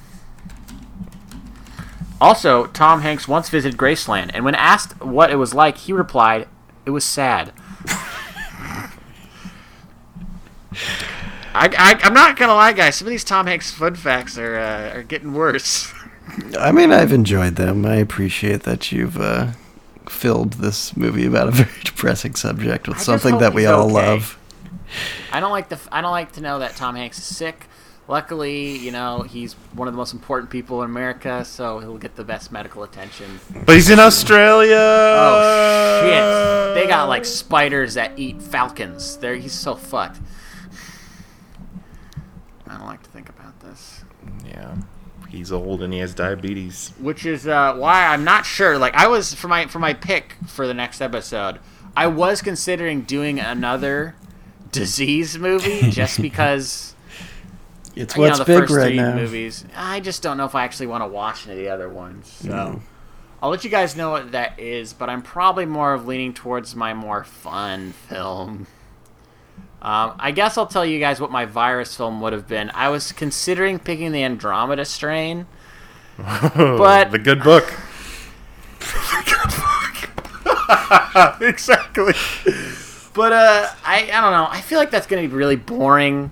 Also, Tom Hanks once visited Graceland, and when asked what it was like, he replied, "It was sad." I, I, I'm not gonna lie, guys. Some of these Tom Hanks fun facts are uh, are getting worse. I mean, I've enjoyed them. I appreciate that you've uh, filled this movie about a *laughs* very depressing subject with just something that we all okay. love. I don't like the. I don't like to know that Tom Hanks is sick. Luckily, you know he's one of the most important people in America, so he'll get the best medical attention. but he's in Australia. Oh shit! They got like spiders that eat falcons. There, he's so fucked. I don't like to think about this. Yeah, he's old and he has diabetes. Which is uh, why I'm not sure. Like I was for my for my pick for the next episode, I was considering doing another disease movie *laughs* just because. It's you know, what's the big first right three now. movies. I just don't know if I actually want to watch any of the other ones. So Mm. I'll let you guys know what that is, but I'm probably more of leaning towards my more fun film. Um, I guess I'll tell you guys what my virus film would have been. I was considering picking the Andromeda strain. *laughs* But- the good book. *laughs* *laughs* exactly. But uh, I I don't know. I feel like that's gonna be really boring.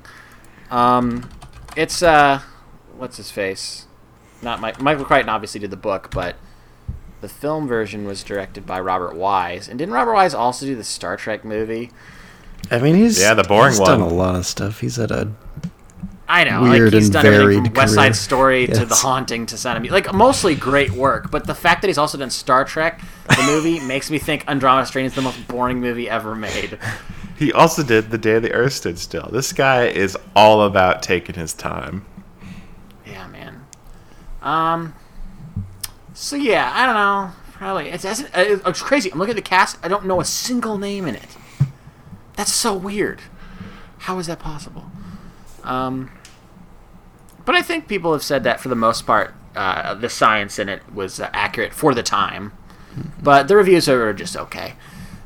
Um, it's uh, what's his face? Not Mike. Michael Crichton obviously did the book, but the film version was directed by Robert Wise. And didn't Robert Wise also do the Star Trek movie? I mean, he's Yeah, the boring he's done a lot of stuff. He's had a I know, Weird like he's and done everything from varied West career. Side Story to The Haunting to Sound of Music. Like mostly great work, but the fact that he's also done Star Trek, the movie, *laughs* makes me think Andromeda Strain is the most boring movie ever made. He also did The Day the Earth Stood Still. This guy is all about taking his time. Yeah, man. Um. So yeah, I don't know. Probably it's, it's, it's crazy. I'm looking at the cast. I don't know a single name in it. That's so weird. How is that possible? Um. But I think people have said that for the most part, uh, the science in it was uh, accurate for the time. But the reviews are just okay.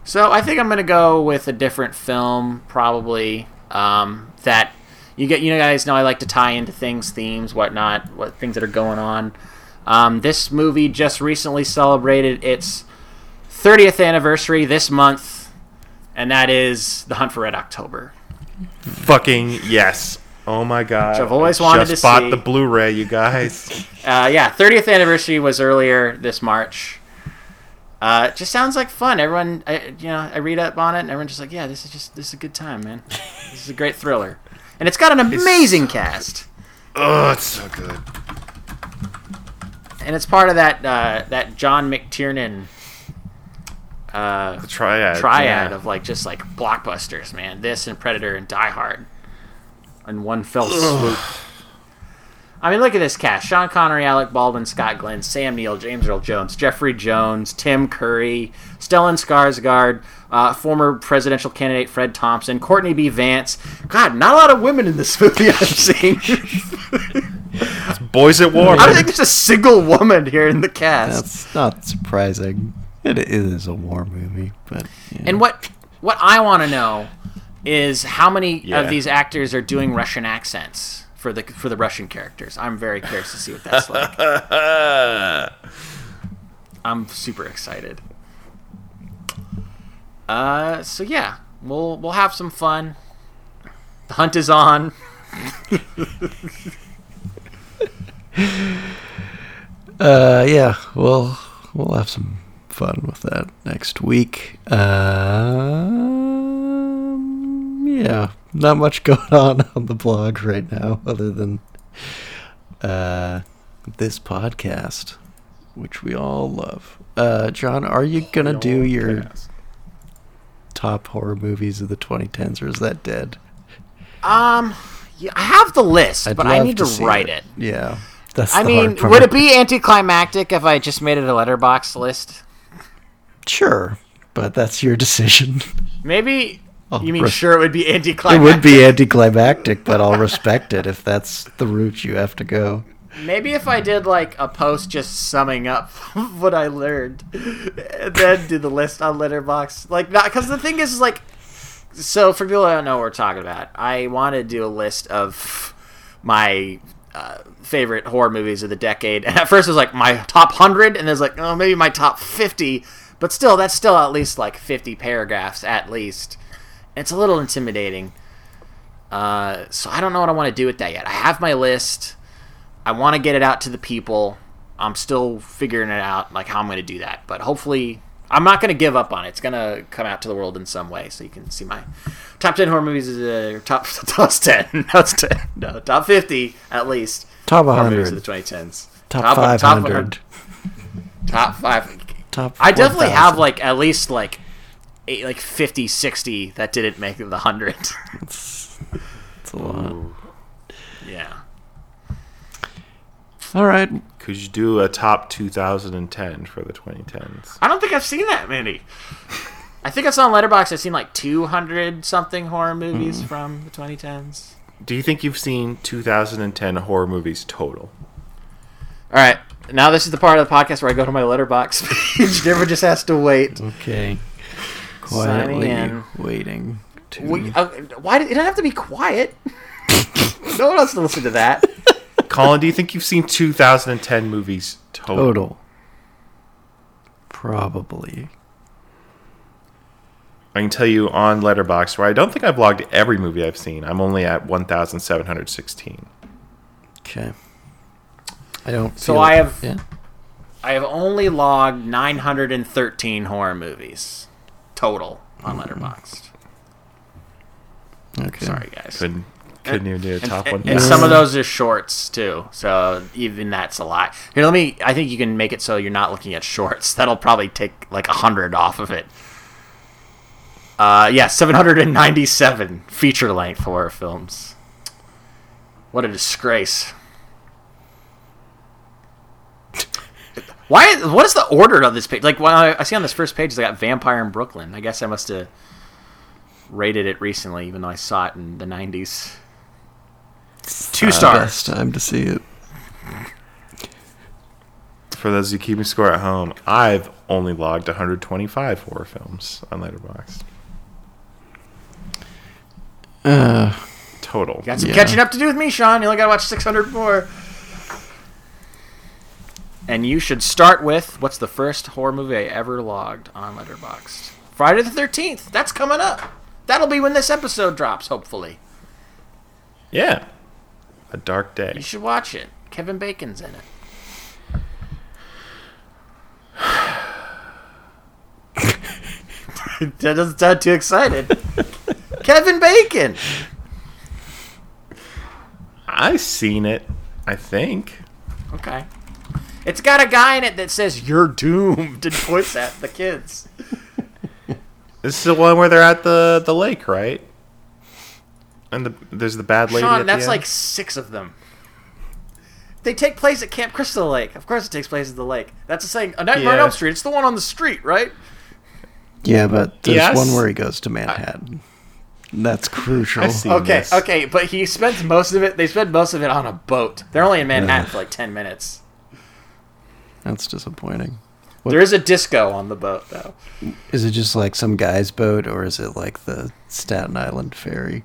So I think I'm gonna go with a different film, probably. Um, that you get, you guys know I like to tie into things, themes, whatnot, what things that are going on. Um, this movie just recently celebrated its 30th anniversary this month, and that is The Hunt for Red October. Fucking yes. Oh my god! I've always I wanted just to bought see. the Blu-ray, you guys. Uh, yeah, 30th anniversary was earlier this March. Uh, it just sounds like fun. Everyone, I, you know, I read up on it, and everyone's just like, "Yeah, this is just this is a good time, man. This is a great thriller." And it's got an amazing cast, oh, it's so good. and it's part of that uh, that John McTiernan uh, The triad. triad yeah. of like just like blockbusters, man. This and Predator and Die Hard, in one fell swoop. I mean, look at this cast: Sean Connery, Alec Baldwin, Scott Glenn, Sam Neill, James Earl Jones, Jeffrey Jones, Tim Curry, Stellan Skarsgård, uh, former presidential candidate Fred Thompson, Courtney B. Vance. God, not a lot of women in this *laughs* movie I've seen. Boys at War. I don't think there's a single woman here in the cast. That's not surprising. It is a war movie, but yeah. And what what I want to know is how many Yeah. of these actors are doing Russian accents for the for the Russian characters. I'm very curious to see what that's like. *laughs* I'm super excited. Uh, so yeah, we'll we'll have some fun. The hunt is on. *laughs* Uh, yeah, we'll we'll have some fun with that next week. Um, yeah, not much *laughs* going on on the blog right now, other than uh, this podcast, which we all love. Uh, John, are you gonna do your top horror movies of the 2010s, or is that dead? Um, yeah, I have the list, I'd but I need to, see write it. Yeah, that's. I mean, would it be anticlimactic if I just made it a Letterboxd list? Sure, but that's your decision. Maybe I'll you mean res- sure it would be anticlimactic. It would be anticlimactic, but I'll respect it if that's the route you have to go. Maybe if I did like a post just summing up *laughs* what I learned, and then do the list on Letterboxd, like not because the thing is like, so for people that don't know what we're talking about, I want to do a list of my uh, favorite horror movies of the decade, and at first it was like my top hundred, and there's like oh maybe my top fifty, but still that's still at least like fifty paragraphs at least. It's a little intimidating. Uh, so I don't know what I want to do with that yet. I have my list. I want to get it out to the people. I'm still figuring it out, like how I'm going to do that. But hopefully, I'm not going to give up on it. It's going to come out to the world in some way, so you can see my top ten horror movies. Uh, top *laughs* top ten, *laughs* that's ten. No, top fifty at least. Top horror movies of 100. the 2010s. Top, 500. Top five. Top I definitely 1000. have like at least like eight, like 50, 60 that didn't make the hundred. It's a lot. yeah. All right. Could you do a top 2010 for the 2010s? I don't think I've seen that many. I think I saw on Letterboxd. I've seen like 200 something horror movies hmm. from the 2010s. Do you think you've seen 2010 horror movies total? All right, now this is the part of the podcast where I go to my Letterboxd *laughs* page. Never just has to wait. Okay. Quietly in. waiting to. We, uh, why did it doesn't have to be quiet? *laughs* no one wants to listen to that. Colin, do you think you've seen 2010 movies total? total. Probably. I can tell you on Letterboxd where I don't think I've logged every movie I've seen. I'm only at 1,716. Okay. I don't. So feel- I have- Yeah. I have only logged 913 horror movies total on Letterboxd. Okay. Sorry, guys. Couldn't couldn't even do a top and, one. and some of those are shorts too, so even that's a lot. Here, let me. I think you can make it so you're not looking at shorts. *laughs* That'll probably take like a hundred off of it. Uh, yeah, 797 feature length horror films. What a disgrace. Why? What is the order of this page? Like, when I, I see on this first page, they got Vampire in Brooklyn. I guess I must have rated it recently, even though I saw it in the 90s. Two Uh, stars. best time to see it. For those who keep keeping score at home, I've only logged 125 horror films on Letterboxd Uh, total. Got some Yeah. catching up to do with me, Sean. You only got to watch 600 more. And you should start with what's the first horror movie I ever logged on Letterboxd? Friday the 13th. That's coming up. That'll be when this episode drops, hopefully. Yeah. A dark day. You should watch it. Kevin Bacon's in it. *sighs* that doesn't sound too excited. *laughs* Kevin Bacon. I've seen it. I think. Okay. It's got a guy in it that says "You're doomed" and points at the kids. This is the one where they're at the the lake, right? And the there's the bad lady. Sean, at that's the like end? six of them. They take place at Camp Crystal Lake. Of course, it takes place at the lake. That's the saying. A Nightmare on Elm Street. It's the one on the street, right? Yeah, but there's Yes. one where he goes to Manhattan. That's crucial. Okay, this. okay, but he spends most of it. They spend most of it on a boat. They're only in Manhattan Ugh. for like ten minutes. That's disappointing. What- There is a disco on the boat, though. Is it just like some guy's boat, or is it like the Staten Island ferry?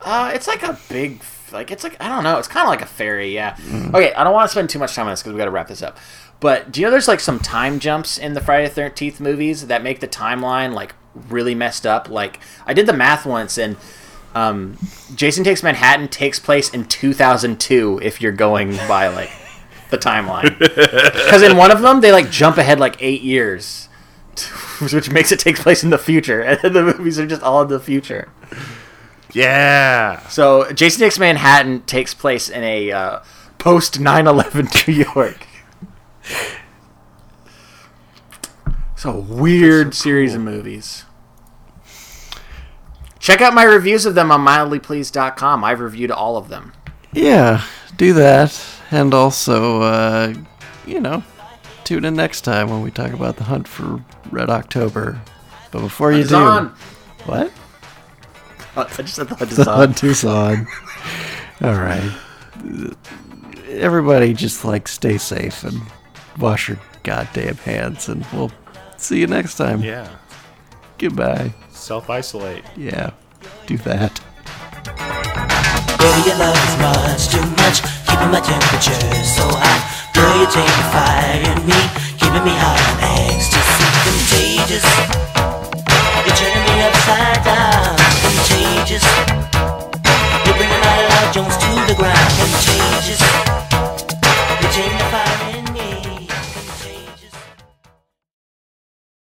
Uh, it's like a big, like it's like I don't know. It's kind of like a ferry, yeah. Okay, I don't want to spend too much time on this because we got to wrap this up. But do you know there's like some time jumps in the Friday the Thirteenth movies that make the timeline like really messed up? Like I did the math once, and um, Jason Takes Manhattan takes place in 2002 if you're going by like the timeline. Because in one of them they like jump ahead like eight years. *laughs* Which makes it take place in the future, *laughs* and the movies are just all in the future. Yeah. So Jason Takes Manhattan takes place in a uh, post 9/11 New York. It's a weird series of movies. Check out my reviews of them on mildlypleased.com. I've reviewed all of them. Yeah, do that, and also, uh, you know, tune in next time when we talk about the hunt for Red October. But before you It's do, on. what? *laughs* I just said the hunt is *laughs* The on. hunt is on. All right. Everybody, just like stay safe and wash your goddamn hands, and we'll see you next time. Yeah. Goodbye. Self isolate. Yeah, do that. Baby, your love is much too much, keeping my temperature so high. Girl, you take the fire in me, keeping me high on ecstasy. Contagious, you're turning me upside down. Contagious, you're bringing my love Jones to the ground. Contagious.